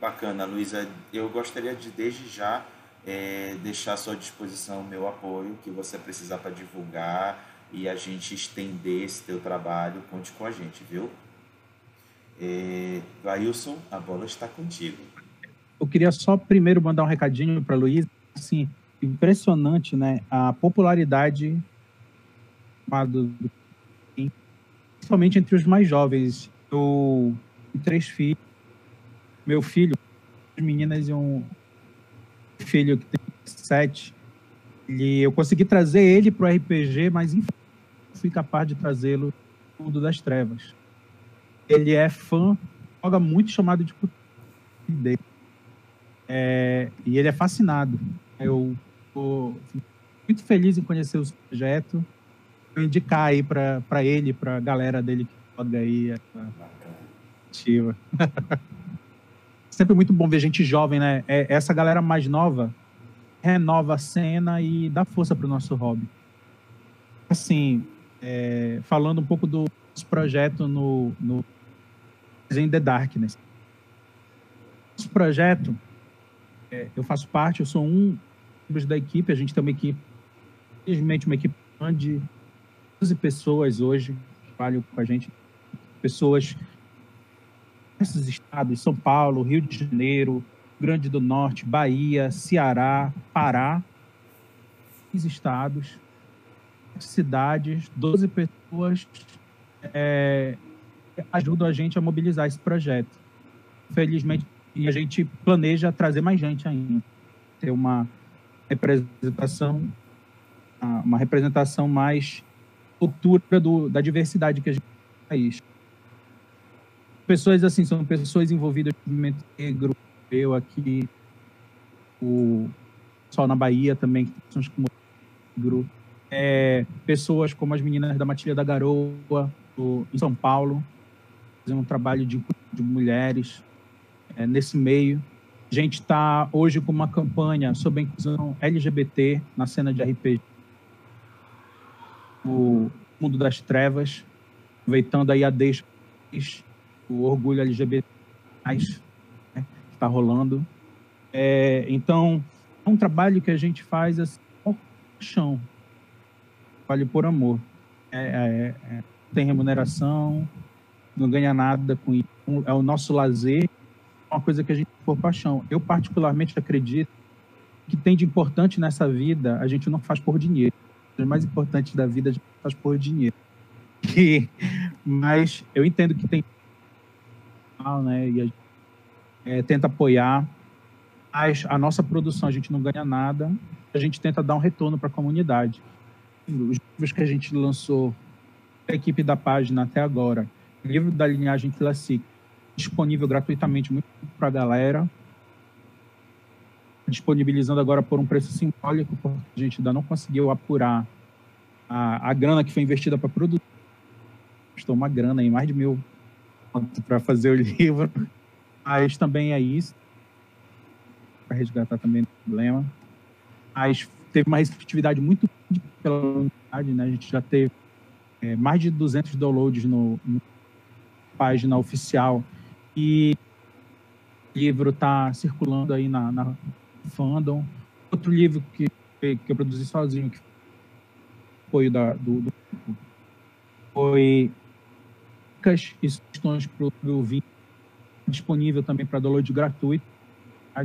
Bacana, Luísa. Eu gostaria de, desde já, é, deixar à sua disposição o meu apoio, que você precisar para divulgar e a gente estender esse teu trabalho. Conte com a gente, viu? É, Ailson, a bola está contigo. Eu queria só primeiro mandar um recadinho para Luísa. Assim, impressionante, né? A popularidade do, principalmente entre os mais jovens. Eu tenho três filhos meu filho, meninas e um filho que tem sete. E eu consegui trazer ele para o RPG, mas enfim, fui capaz de trazê-lo no mundo das trevas. Ele é fã, joga muito chamado de dele. É, e ele é fascinado. Eu estou muito feliz em conhecer o projeto. Vou indicar aí para ele, para a galera dele que joga aí essa ativa. (laughs) sempre muito bom ver gente jovem, né? É, essa galera mais nova renova a cena e dá força para o nosso hobby. Assim, é, falando um pouco do projeto no, no In The Darkness. Esse projeto, é, eu faço parte, eu sou um membro da equipe, a gente tem uma equipe, infelizmente uma equipe de 12 pessoas hoje que trabalham com a gente, pessoas esses estados, São Paulo, Rio de Janeiro, Grande do Norte, Bahia, Ceará, Pará, os estados, cidades, 12 pessoas é, ajudam a gente a mobilizar esse projeto. Felizmente, e a gente planeja trazer mais gente ainda, ter uma representação, uma representação mais cultura do, da diversidade que a gente tem no país. Pessoas assim, são pessoas envolvidas no movimento negro, eu aqui, o pessoal na Bahia também, que tem como negro, é, pessoas como as meninas da Matilha da Garoa, do, em São Paulo, fazendo um trabalho de, de mulheres é, nesse meio. A gente está hoje com uma campanha sobre a inclusão LGBT na cena de RPG, o mundo das trevas, aproveitando aí a deixa o orgulho LGBT né, que está rolando. É, então, é um trabalho que a gente faz assim, por paixão, trabalho por amor. É, é, é, tem remuneração, não ganha nada com isso. É o nosso lazer, uma coisa que a gente por paixão. Eu particularmente acredito que tem de importante nessa vida a gente não faz por dinheiro. O mais importante da vida a gente faz por dinheiro. (laughs) E, mas eu entendo que tem né, e a gente é, tenta apoiar, mas a nossa produção a gente não ganha nada, a gente tenta dar um retorno para a comunidade. Os livros que a gente lançou, a equipe da página até agora, livro da linhagem Classic, disponível gratuitamente para a galera, disponibilizando agora por um preço simbólico, porque a gente ainda não conseguiu apurar a, a grana que foi investida para produzir. Custou uma grana aí, mais de mil para fazer o (laughs) livro. Mas também é isso, para resgatar também o problema. Mas teve uma receptividade muito grande pela unidade, né? A gente já teve é, mais de 200 downloads no, no página oficial e o livro está circulando aí na, na fandom. Outro livro que, que eu produzi sozinho, que foi da, do, do foi dicas e sugestões para o disponível também para download gratuito. A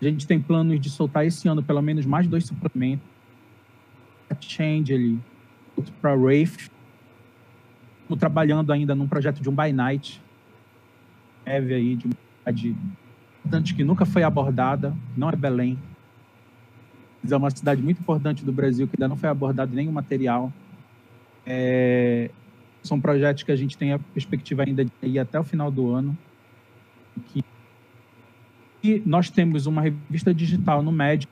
gente tem planos de soltar esse ano pelo menos mais dois suplementos. Change ali, outro para Wraith. Estamos trabalhando ainda num projeto de um by night. Heavy aí, de cidade importante que nunca foi abordada, não é Belém. Mas é uma cidade muito importante do Brasil que ainda não foi abordado nenhum material. É, são projetos que a gente tem a perspectiva ainda de ir até o final do ano. Que... E nós temos uma revista digital no Médio,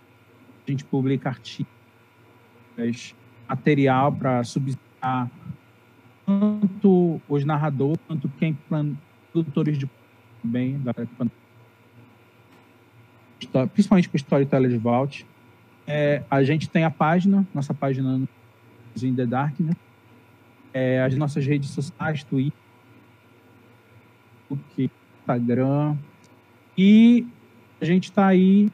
a gente publica artigos, material para subsidiar tanto os narradores, quanto quem produtores de bem, da, principalmente para o Storyteller de Vault. É, a gente tem a página, nossa página In The Dark, né? é, as nossas redes sociais, Twitter, Instagram. E a gente está aí,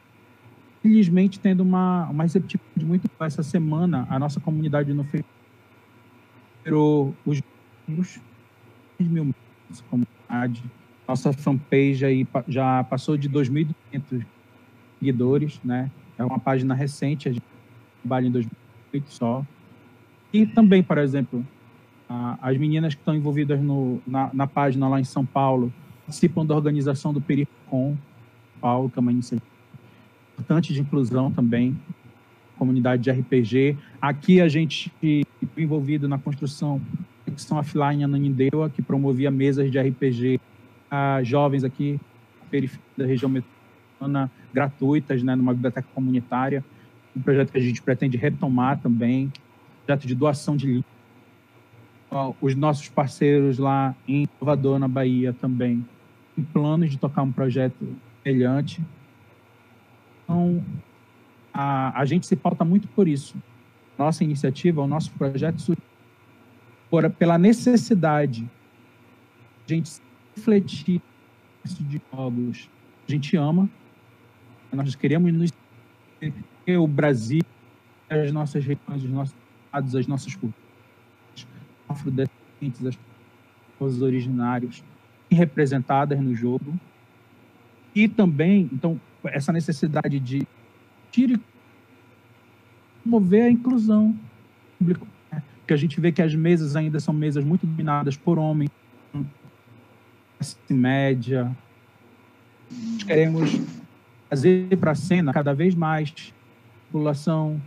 felizmente, tendo uma, uma receptividade muito boa essa semana. A nossa comunidade no Facebook os números, mil comunidade. Nossa fanpage aí já passou de 2.200 seguidores, né? É uma página recente, a gente trabalha em 2008 só. E também, por exemplo, as meninas que estão envolvidas no, na, na, página lá em São Paulo participam da organização do Pericom Paulo, que é uma iniciativa importante de inclusão também, comunidade de RPG. Aqui a gente envolvido na construção da Conexão Offline Ananindeua, que promovia mesas de RPG jovens aqui da região metropolitana, gratuitas, né, numa biblioteca comunitária. Um projeto que a gente pretende retomar também, projeto de doação de livros os nossos parceiros lá em Salvador, na Bahia, também têm planos de tocar um projeto semelhante. Então, a, a gente se pauta muito por isso. Nossa iniciativa, o nosso projeto por, pela necessidade de a gente refletir de jogos a gente ama. Nós queremos nos o Brasil, as nossas regiões, os nossos estados, as nossas culturas afrodescendentes, as pessoas originárias representadas no jogo. E também, então, essa necessidade de promover a inclusão pública. Né? Porque a gente vê que as mesas ainda são mesas muito dominadas por homens, classe média. Nós queremos trazer para a cena cada vez mais população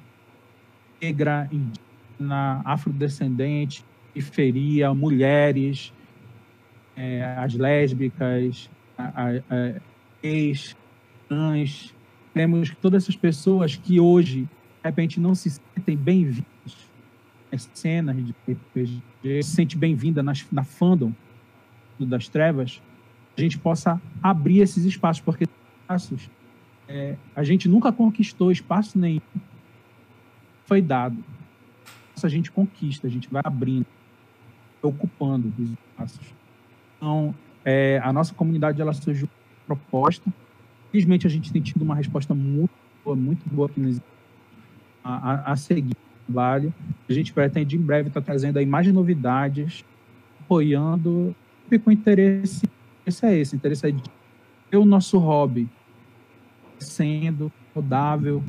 negra, indígena, afrodescendente, periferia, mulheres, é, as lésbicas, ex, trans. Temos todas essas pessoas que hoje, de repente, não se sentem bem-vindas nas cenas de RPG, se sente bem-vinda na fandom das trevas, a gente possa abrir esses espaços, porque espaços é, a gente nunca conquistou espaço nenhum, foi dado. A gente conquista, a gente vai abrindo ocupando os espaços. Então, é, a nossa comunidade ela surgiu proposta Felizmente, a gente tem tido uma resposta muito boa, muito boa aqui nos, a, a, a seguir trabalho. A gente pretende, em breve, estar tá trazendo aí mais novidades, apoiando, com interesse, esse é esse, interesse é de ter o nosso hobby sendo rodável,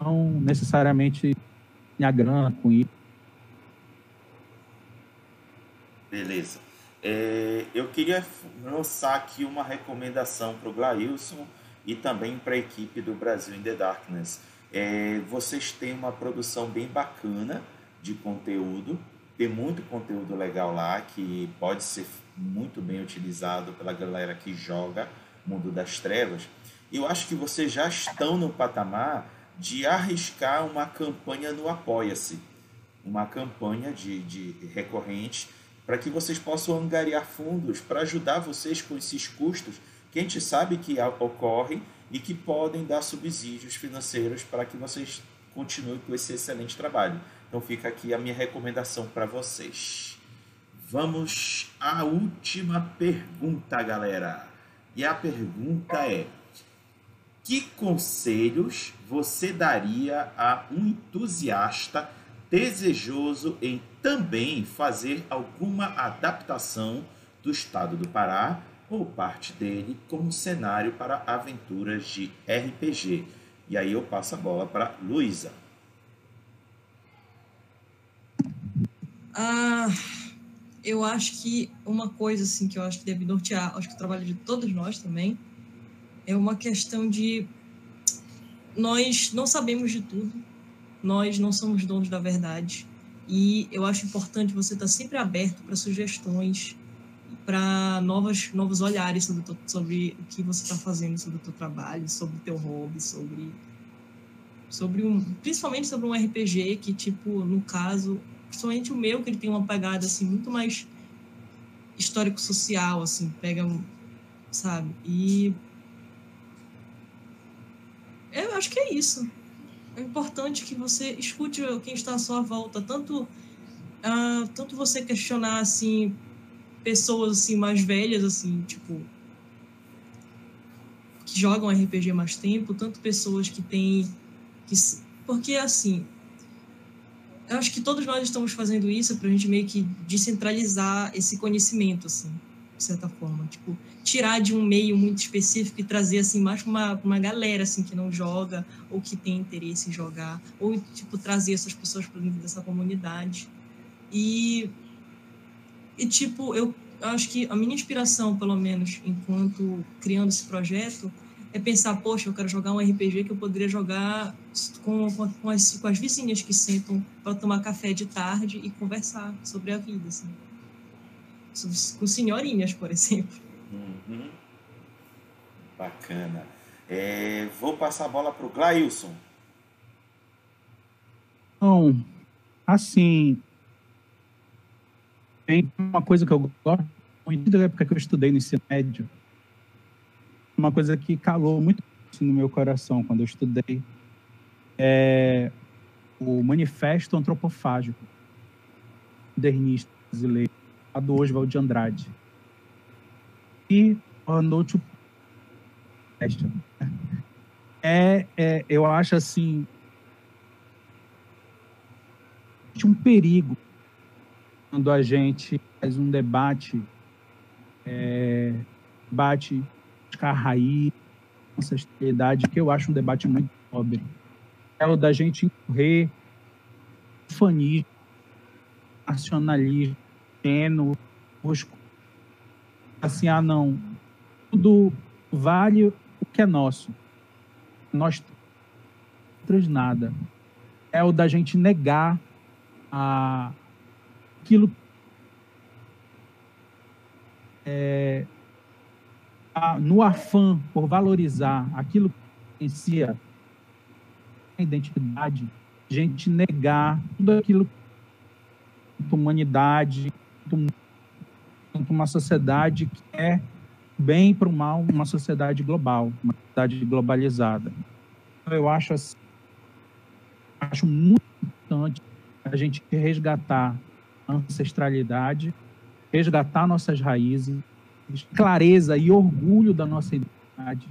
não necessariamente minha grana com isso. Beleza. É, eu queria lançar aqui uma recomendação para o Glailson e também para a equipe do Brasil in the Darkness. É, vocês têm uma produção bem bacana de conteúdo, tem muito conteúdo legal lá que pode ser muito bem utilizado pela galera que joga Mundo das Trevas. Eu acho que vocês já estão no patamar de arriscar uma campanha no Apoia-se, uma campanha de, de recorrente para que vocês possam angariar fundos para ajudar vocês com esses custos que a gente sabe que ocorrem e que podem dar subsídios financeiros para que vocês continuem com esse excelente trabalho. Então fica aqui a minha recomendação para vocês. Vamos à última pergunta, galera. E a pergunta é: que conselhos você daria a um entusiasta desejoso em também fazer alguma adaptação do estado do Pará ou parte dele como cenário para aventuras de RPG? E aí eu passo a bola para Luísa. Ah, eu acho que uma coisa assim que eu acho que deve nortear, acho que o trabalho de todos nós também, é uma questão de nós não sabemos de tudo, nós não somos donos da verdade. E eu acho importante você estar sempre aberto para sugestões, para novos, novos olhares sobre, sobre o que você está fazendo, sobre o teu trabalho, sobre o teu hobby, sobre, sobre um, principalmente sobre um RPG que, tipo, no caso, principalmente o meu, que ele tem uma pegada assim muito mais histórico-social, assim, pega, sabe? E eu acho que é isso. É importante que você escute quem está à sua volta, tanto uh, tanto você questionar assim pessoas assim mais velhas assim, tipo que jogam RPG mais tempo, tanto pessoas que têm que porque assim, eu acho que todos nós estamos fazendo isso para a gente meio que descentralizar esse conhecimento assim de certa forma. Tipo, tirar de um meio muito específico e trazer, assim, mais para uma, uma galera, assim, que não joga ou que tem interesse em jogar. Ou, tipo, trazer essas pessoas para dentro dessa comunidade. E, e, tipo, eu acho que a minha inspiração, pelo menos, enquanto criando esse projeto, é pensar, poxa, eu quero jogar um RPG que eu poderia jogar com, com, com, as, com as vizinhas que sentam para tomar café de tarde e conversar sobre a vida, assim com senhorinhas, por exemplo. Uhum. Bacana. É, vou passar a bola para o Glailson. Bom, assim, tem uma coisa que eu gosto muito da época que eu estudei no ensino médio, uma coisa que calou muito no meu coração quando eu estudei, é o Manifesto Antropofágico modernista brasileiro do Oswald de Andrade. E a noite é, é, eu acho assim um perigo quando a gente faz um debate é, debate carraí ancestralidade que eu acho um debate muito pobre é o da gente incorrer fanismo nacionalismo busco assim, ah, não, tudo vale o que é nosso. Nós outros nada. É o da gente negar a, aquilo é, a, no afã por valorizar aquilo que influencia a identidade, a gente negar tudo aquilo que humanidade, uma sociedade que é bem para o mal, uma sociedade global, uma sociedade globalizada. Eu acho assim, acho muito importante a gente resgatar a ancestralidade, resgatar nossas raízes, clareza e orgulho da nossa identidade.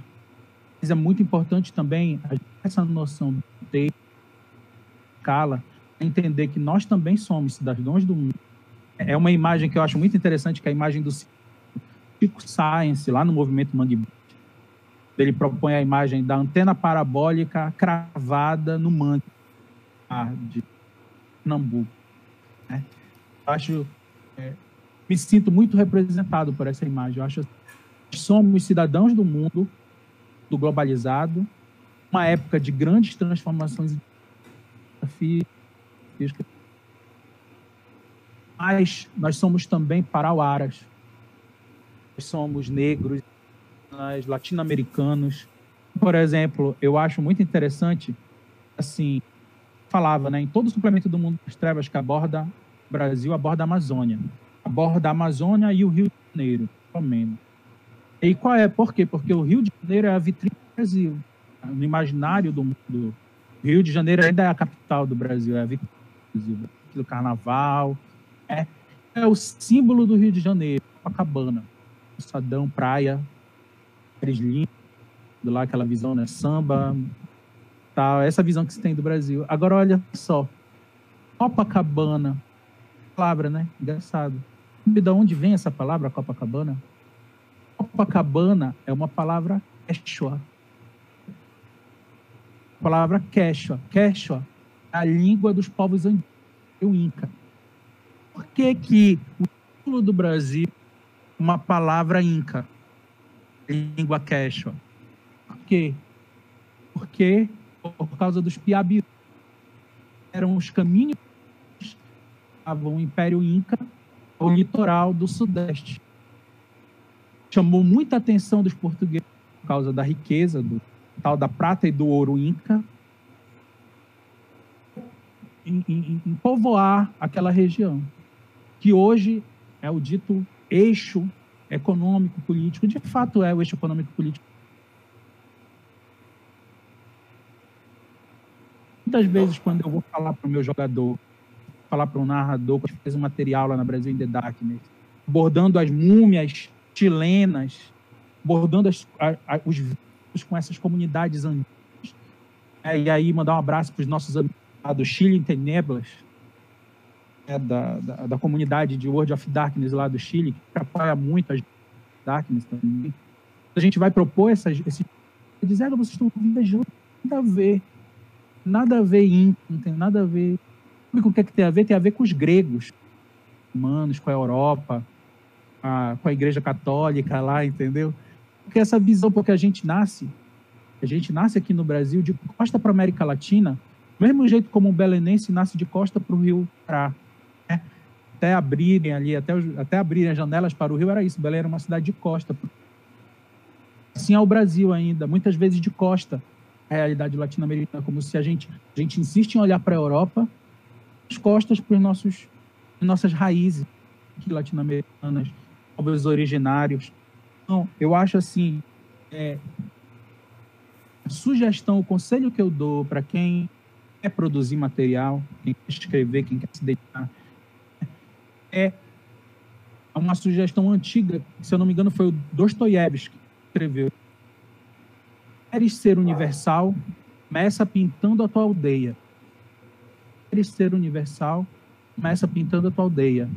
Mas é muito importante também essa noção tempo, escala, entender que nós também somos cidadãos do mundo. É uma imagem que eu acho muito interessante, que é a imagem do Chico Science, lá no movimento Mangue ele propõe a imagem da antena parabólica cravada no mangue de Nambu. Né? Acho, é, me sinto muito representado por essa imagem. Eu acho que somos cidadãos do mundo, do globalizado, uma época de grandes transformações e mas nós somos também parauaras. Nós somos negros, latino-americanos. Por exemplo, eu acho muito interessante, assim, falava, né, em todo suplemento do Mundo das Trevas que aborda Brasil, aborda a Amazônia. Aborda a Amazônia e o Rio de Janeiro, pelo menos. E qual é? Por quê? Porque o Rio de Janeiro é a vitrine do Brasil. No imaginário do mundo, o Rio de Janeiro ainda é a capital do Brasil, é a vitrine do Brasil. Do carnaval. É, é o símbolo do Rio de Janeiro, Copacabana. Sadão, praia, lindo, lá aquela visão, né? Samba, tal, essa visão que se tem do Brasil. Agora olha só, Copacabana, palavra, né? Engraçado. Sabe de onde vem essa palavra Copacabana? Copacabana é uma palavra quechua. A palavra quechua. Quechua é a língua dos povos antigos, o Inca. Por que que o título do Brasil uma palavra Inca? língua quechua. Por quê? Porque por causa dos piabi eram os caminhos que o Império Inca ao litoral do Sudeste. Chamou muita atenção dos portugueses por causa da riqueza do tal da prata e do ouro Inca em, em, em povoar aquela região, que hoje é o dito eixo econômico, político, de fato é o eixo econômico político. Muitas vezes, quando eu vou falar para o meu jogador, falar para o narrador, que fez um material lá na Brasil in the Darkness, abordando as múmias chilenas, abordando as, a, a, os vídeos com essas comunidades andinas, é, e aí mandar um abraço para os nossos amigos do Chile em Teneblas, né, da, da, da, comunidade de World of Darkness lá do Chile, que apoia muito a Darkness também. A gente vai propor essas, esse. Dizer, vocês estão viajando, nada a ver. Nada a ver Inca, não tem nada a ver. Sabe com o que, é que tem a ver? Tem a ver com os gregos, humanos, com a Europa, a, com a Igreja Católica lá, entendeu? Porque essa visão, porque a gente nasce, a gente nasce aqui no Brasil de costa para América Latina, mesmo jeito como um belenense nasce de costa para o Rio Pará até abrirem ali, até, até abrirem as janelas para o rio, era isso. Belém era uma cidade de costa. Assim é o Brasil ainda, muitas vezes de costa, a realidade latino-americana, como se a gente, a gente insiste em olhar para a Europa, as costas para os nossos nossas raízes latino-americanas, povos originários. Então, eu acho assim, é, a sugestão, o conselho que eu dou para quem quer produzir material, quem quer escrever, quem quer se dedicar é uma sugestão antiga, se eu não me engano, foi o Dostoiévski que escreveu. Queres ser universal, começa pintando a tua aldeia. Ser universal, começa pintando a tua aldeia.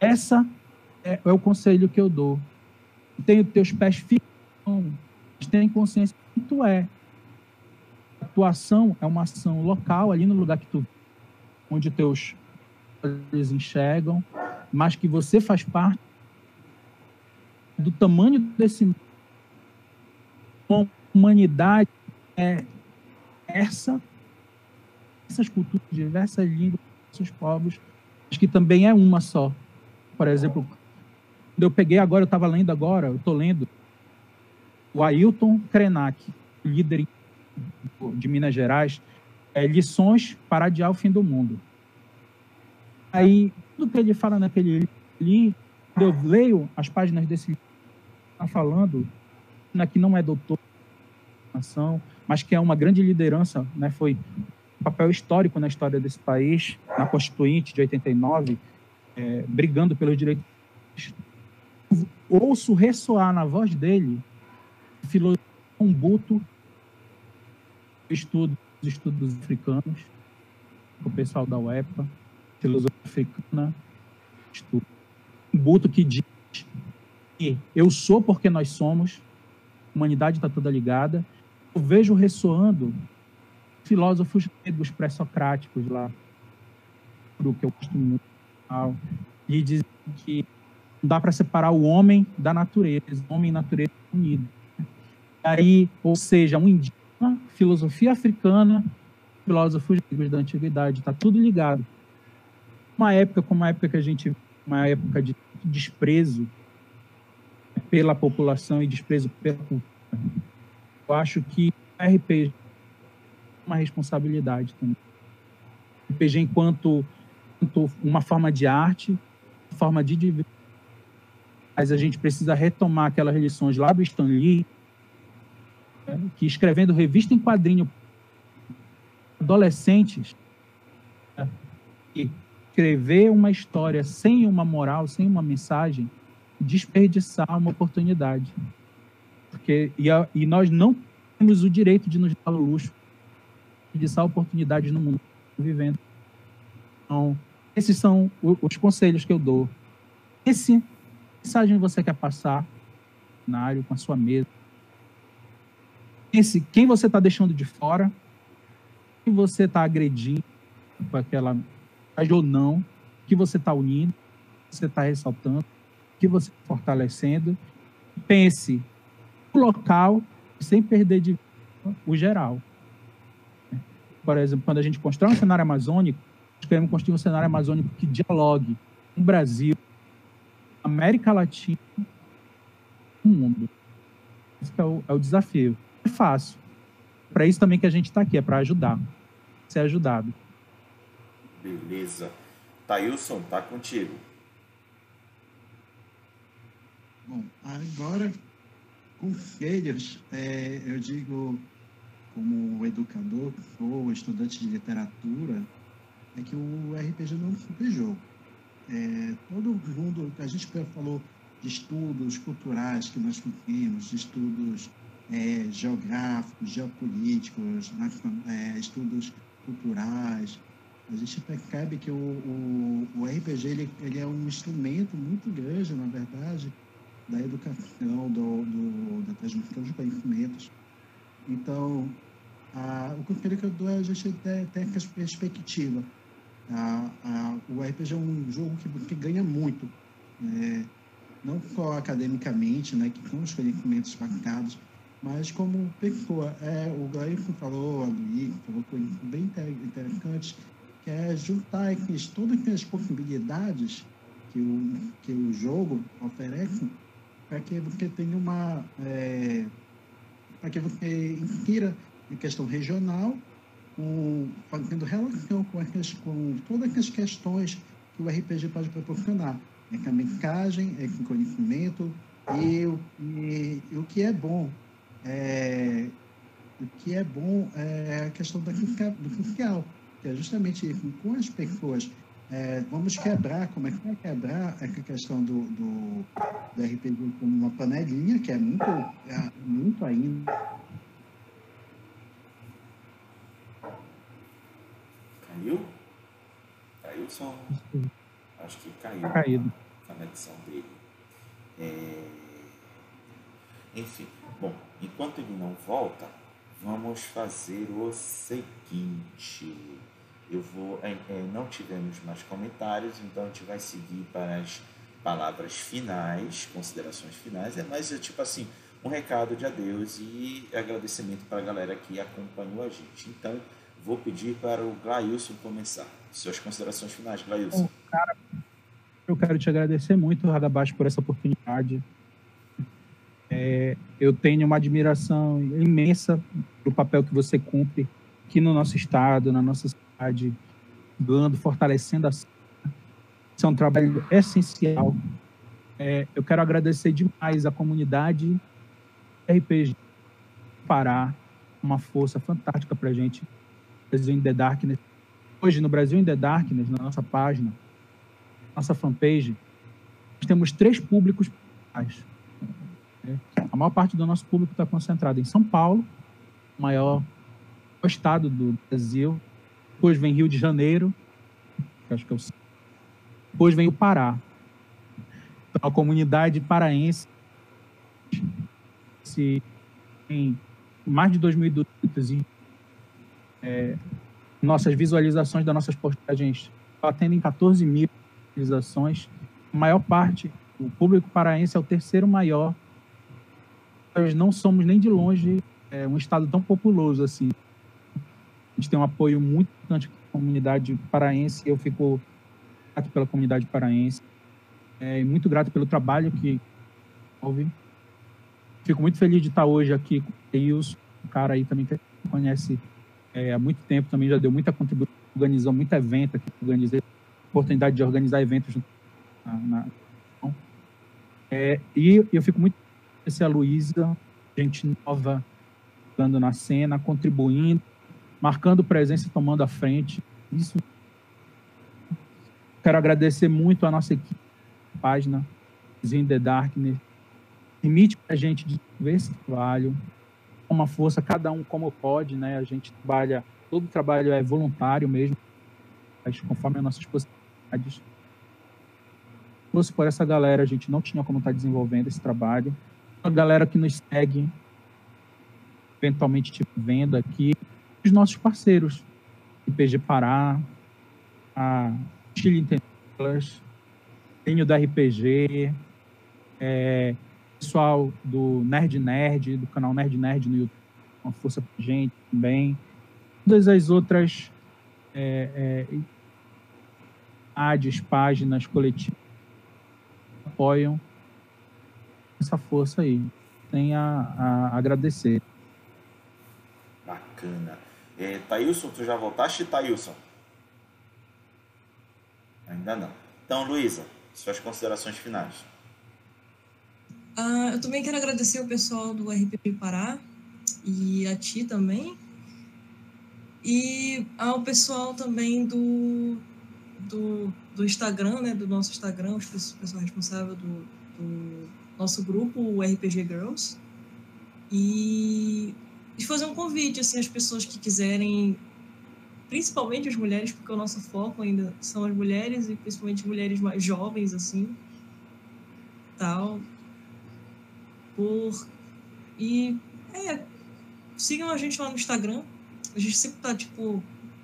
Essa é, é o conselho que eu dou. Os teus pés firmes, tem consciência que tu é. A tua ação é uma ação local, ali no lugar que tu onde teus eles enxergam, mas que você faz parte do tamanho desse uma humanidade é essa essas culturas, diversas línguas, diversos povos, mas que também é uma só. Por exemplo, quando eu peguei agora, eu estava lendo agora, eu estou lendo o Ailton Krenak, líder de Minas Gerais, é, lições para adiar o fim do mundo. Aí, tudo que ele fala naquele livro, eu leio as páginas desse livro, está falando que não é doutor mas que é uma grande liderança, né, foi papel histórico na história desse país, na Constituinte de 89, é, brigando pelos direitos ouço ressoar na voz dele filosofia Umbuto, estudo, estudos africanos, o pessoal da UEPA, filosofia africana, estudo. Umbuto que diz que eu sou porque nós somos, a humanidade está toda ligada. Eu vejo ressoando filósofos gregos pré-socráticos lá, do que eu costumo e dizem que não dá para separar o homem da natureza, o homem e natureza unidos. Aí, ou seja, um indígena, filosofia africana, filósofos gregos da antiguidade, está tudo ligado. Uma época como a época que a gente, uma época de desprezo pela população e desprezo pela cultura. Eu acho que o RPG uma responsabilidade também. RPG enquanto, enquanto uma forma de arte, forma de diversão, mas a gente precisa retomar aquelas lições lá do Stan Lee, né, que escrevendo revista em quadrinho adolescentes, né, e escrever uma história sem uma moral, sem uma mensagem, desperdiçar uma oportunidade. Porque, e, a, e nós não temos o direito de nos dar o luxo desperdiçar oportunidades no mundo vivendo. Então, esses são os conselhos que eu dou. Esse mensagem você quer passar na área com a sua mesa. Esse, quem você está deixando de fora, que você está agredindo com aquela ou não, que você está unindo, que você está ressaltando, que você está fortalecendo. Pense no local sem perder de vista o geral. Por exemplo, quando a gente constrói um cenário amazônico, nós queremos construir um cenário amazônico que dialogue com o Brasil, América Latina, o mundo. Esse é o, é o desafio. É fácil. Para isso também que a gente está aqui, é para ajudar, ser ajudado. Beleza. Tailson, tá contigo. Bom, agora, conselhos, é, eu digo, como educador, ou estudante de literatura, é que o RPG não é jogo. É, todo mundo, a gente falou de estudos culturais que nós fizemos, de estudos é, geográficos, geopolíticos, é, estudos culturais, a gente percebe que o, o, o RPG ele, ele é um instrumento muito grande, na verdade, da educação, do, do, da transmissão de conhecimentos. Então, a, o conselho que eu dou é a gente essa perspectiva. A, a, o RPG é um jogo que, que ganha muito, é, não só academicamente, né, que são os conhecimentos marcados, mas como pessoa. É, o Gleison falou, a falou coisas bem interessantes, que é juntar aqui, todas as possibilidades que o, que o jogo oferece para que você tenha uma. É, para que você insira em questão regional, com, fazendo relação com, as, com todas as questões que o RPG pode proporcionar. É mensagem, é conhecimento, e, e, e, o que é bom. É, o que é bom é a questão da, do social, que é justamente com as pessoas é, vamos quebrar, como é que vai quebrar a questão do, do, do RPG como uma panelinha, que é muito, é, muito ainda. Caiu? Caiu o som? Acho que caiu tá Caído. a conexão dele. É... Enfim, bom, enquanto ele não volta, vamos fazer o seguinte eu vou. É, é, não tivemos mais comentários, então a gente vai seguir para as palavras finais, considerações finais. É mais é, tipo assim, um recado de adeus e agradecimento para a galera que acompanhou a gente. Então, vou pedir para o Glailson começar. Suas considerações finais, Glailson. cara, eu quero te agradecer muito, Radabash, por essa oportunidade. É, eu tenho uma admiração imensa pelo papel que você cumpre aqui no nosso estado, na nossa cidade, dando, fortalecendo a Isso é um trabalho essencial. É, eu quero agradecer demais a comunidade RPG Pará, uma força fantástica para a gente. Brasil in the Darkness. Hoje, no Brasil in the Darkness, na nossa página, nossa fanpage, temos três públicos principais. A maior parte do nosso público está concentrado em São Paulo, o maior estado do Brasil. Depois vem Rio de Janeiro, que acho que é o depois vem o Pará. Então, a comunidade paraense se em mais de 2.200 é, nossas visualizações das nossas postagens batendo em 14 mil visualizações. A maior parte, o público paraense é o terceiro maior. Nós não somos nem de longe é, um estado tão populoso assim. A gente tem um apoio muito importante da comunidade paraense. Eu fico grato pela comunidade paraense. É, muito grato pelo trabalho que houve. Fico muito feliz de estar hoje aqui com o Eils, um cara aí também que conhece é, há muito tempo, também já deu muita contribuição, organizou muito evento organizei oportunidade de organizar eventos na, na é, e eu fico muito feliz a Luísa, gente nova, dando na cena, contribuindo, marcando presença tomando a frente. Isso Quero agradecer muito a nossa equipe, a página In The Darkness. Permite a gente desenvolver esse trabalho, uma força, cada um como pode, né? A gente trabalha, todo trabalho é voluntário mesmo, mas conforme as nossas possibilidades. Se fosse por essa galera, a gente não tinha como estar desenvolvendo esse trabalho. A galera que nos segue, eventualmente te vendo aqui, os nossos parceiros, IPG Pará, a Chile Intelectuals, tenho da RPG, é, pessoal do Nerd Nerd, do canal Nerd Nerd no YouTube, uma força pra gente também. Todas as outras é, é, ADs, páginas, coletivas apoiam essa força aí. Tem a, a agradecer. Bacana. É, Thailson, tu já voltaste, Thailson? Ainda não. Então, Luísa, suas considerações finais. Uh, eu também quero agradecer o pessoal do RPP Pará e a ti também. E ao pessoal também do, do, do Instagram, né, do nosso Instagram, o pessoal responsável do, do nosso grupo, o RPG Girls. E, e fazer um convite assim, às pessoas que quiserem principalmente as mulheres, porque o nosso foco ainda são as mulheres e principalmente mulheres mais jovens, assim, tal. Por... E, é, sigam a gente lá no Instagram. A gente sempre tá, tipo,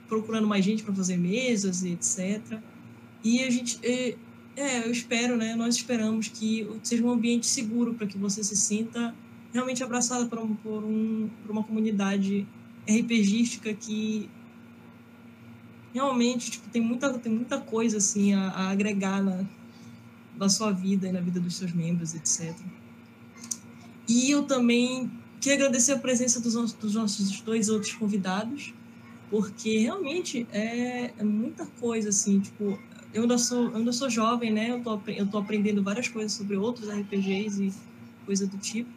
procurando mais gente para fazer mesas e etc. E a gente, é, é, eu espero, né, nós esperamos que seja um ambiente seguro para que você se sinta realmente abraçada por, um, por, um, por uma comunidade RPGística que realmente tipo, tem, muita, tem muita coisa assim a, a agregar na, na sua vida e na vida dos seus membros, etc. E eu também queria agradecer a presença dos, nossos, dos nossos dois outros convidados, porque realmente é, é, muita coisa, assim, tipo, eu ainda sou, eu ainda sou jovem, né, eu tô, eu tô aprendendo várias coisas sobre outros RPGs e coisa do tipo,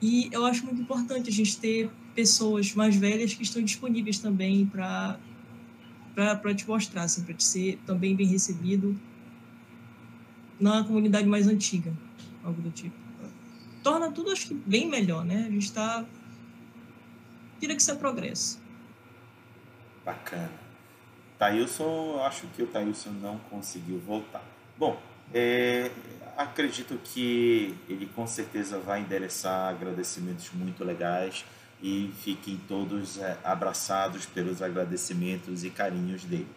e eu acho muito importante a gente ter pessoas mais velhas que estão disponíveis também para para te mostrar, assim, para te ser também bem recebido na comunidade mais antiga, algo do tipo. Torna tudo, acho que, bem melhor, né? A gente está. Queria que isso é progresso. Bacana. Thailson, eu acho que o Thailson não conseguiu voltar. Bom, é, acredito que ele com certeza vai endereçar agradecimentos muito legais e fiquem todos é, abraçados pelos agradecimentos e carinhos dele.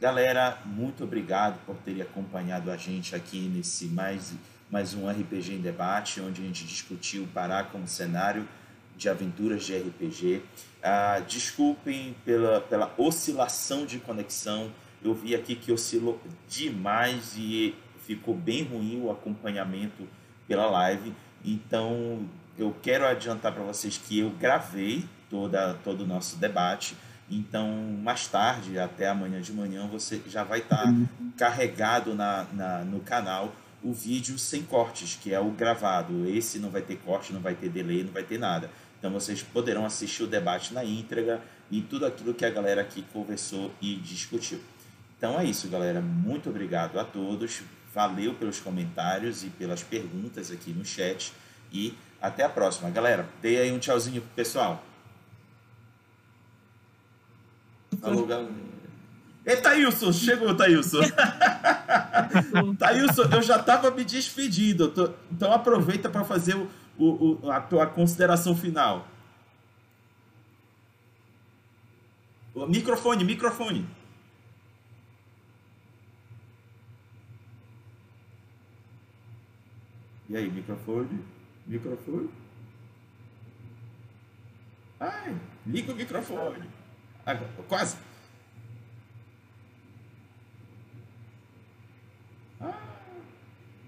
Galera, muito obrigado por terem acompanhado a gente aqui nesse mais, mais um RPG em debate, onde a gente discutiu Pará como cenário de aventuras de RPG. Ah, desculpem pela, pela oscilação de conexão, eu vi aqui que oscilou demais e ficou bem ruim o acompanhamento pela live, então eu quero adiantar para vocês que eu gravei toda, todo o nosso debate. Então, mais tarde, até amanhã de manhã, você já vai estar tá carregado na, na, no canal o vídeo sem cortes, que é o gravado. Esse não vai ter corte, não vai ter delay, não vai ter nada. Então, vocês poderão assistir o debate na íntegra e tudo aquilo que a galera aqui conversou e discutiu. Então é isso, galera. Muito obrigado a todos. Valeu pelos comentários e pelas perguntas aqui no chat. E até a próxima. Galera, dê aí um tchauzinho pro pessoal. Falou, galera. E Thailson, chegou, Thailson. (laughs) (laughs) Thailson, eu já estava me despedindo. Tô, então aproveita para fazer o, o, a tua consideração final. O microfone, microfone. E aí, microfone? Microfone? Ai, liga o microfone. Agora, quase. Ah,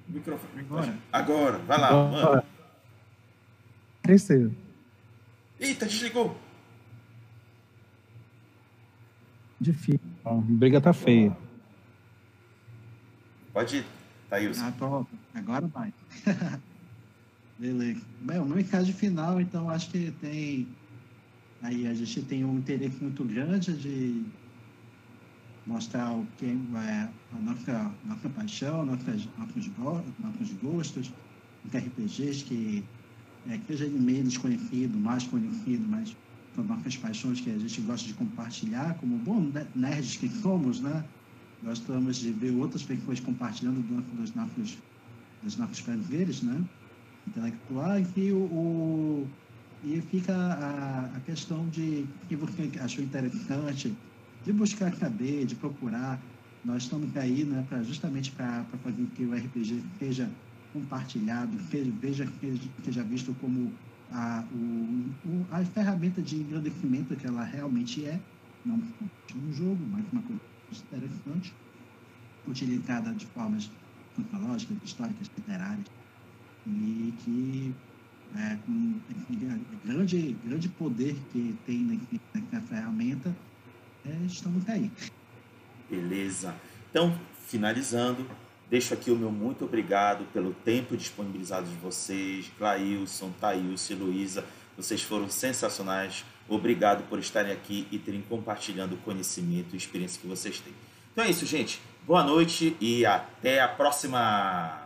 microfone. Agora. Agora, vai lá, Agora. mano. Cresceu. Eita, desligou. Difícil. A briga tá feia. Pode ir, Thailson. Ah, tô... Agora vai. (laughs) Beleza. Bem, o meu encaixe final, então acho que tem. Aí a gente tem um interesse muito grande de mostrar o que é a nossa, nossa paixão, nossas, nossos, nossos gostos, os RPGs que é, que seja menos conhecido, mais conhecido, mas são nossas paixões que a gente gosta de compartilhar, como bons nerds que somos, né? Gostamos de ver outras pessoas compartilhando dos nossos, dos nossos prazeres, né? Intelectuais e o, o e fica a, a questão de que você achou interessante, de buscar saber, de procurar. Nós estamos aí né, pra, justamente para fazer que o RPG seja compartilhado, veja, seja visto como a, o, a ferramenta de engrandecimento que ela realmente é, não um jogo, mas uma coisa interessante, utilizada de formas antológicas, históricas, literárias, e que é, com grande, grande poder que tem na, ferramenta, é, estamos aí. Beleza. Então, finalizando, deixo aqui o meu muito obrigado pelo tempo disponibilizado de vocês, Clailson, Thailson Luísa. Vocês foram sensacionais. Obrigado por estarem aqui e terem compartilhando o conhecimento e experiência que vocês têm. Então é isso, gente. Boa noite e até a próxima!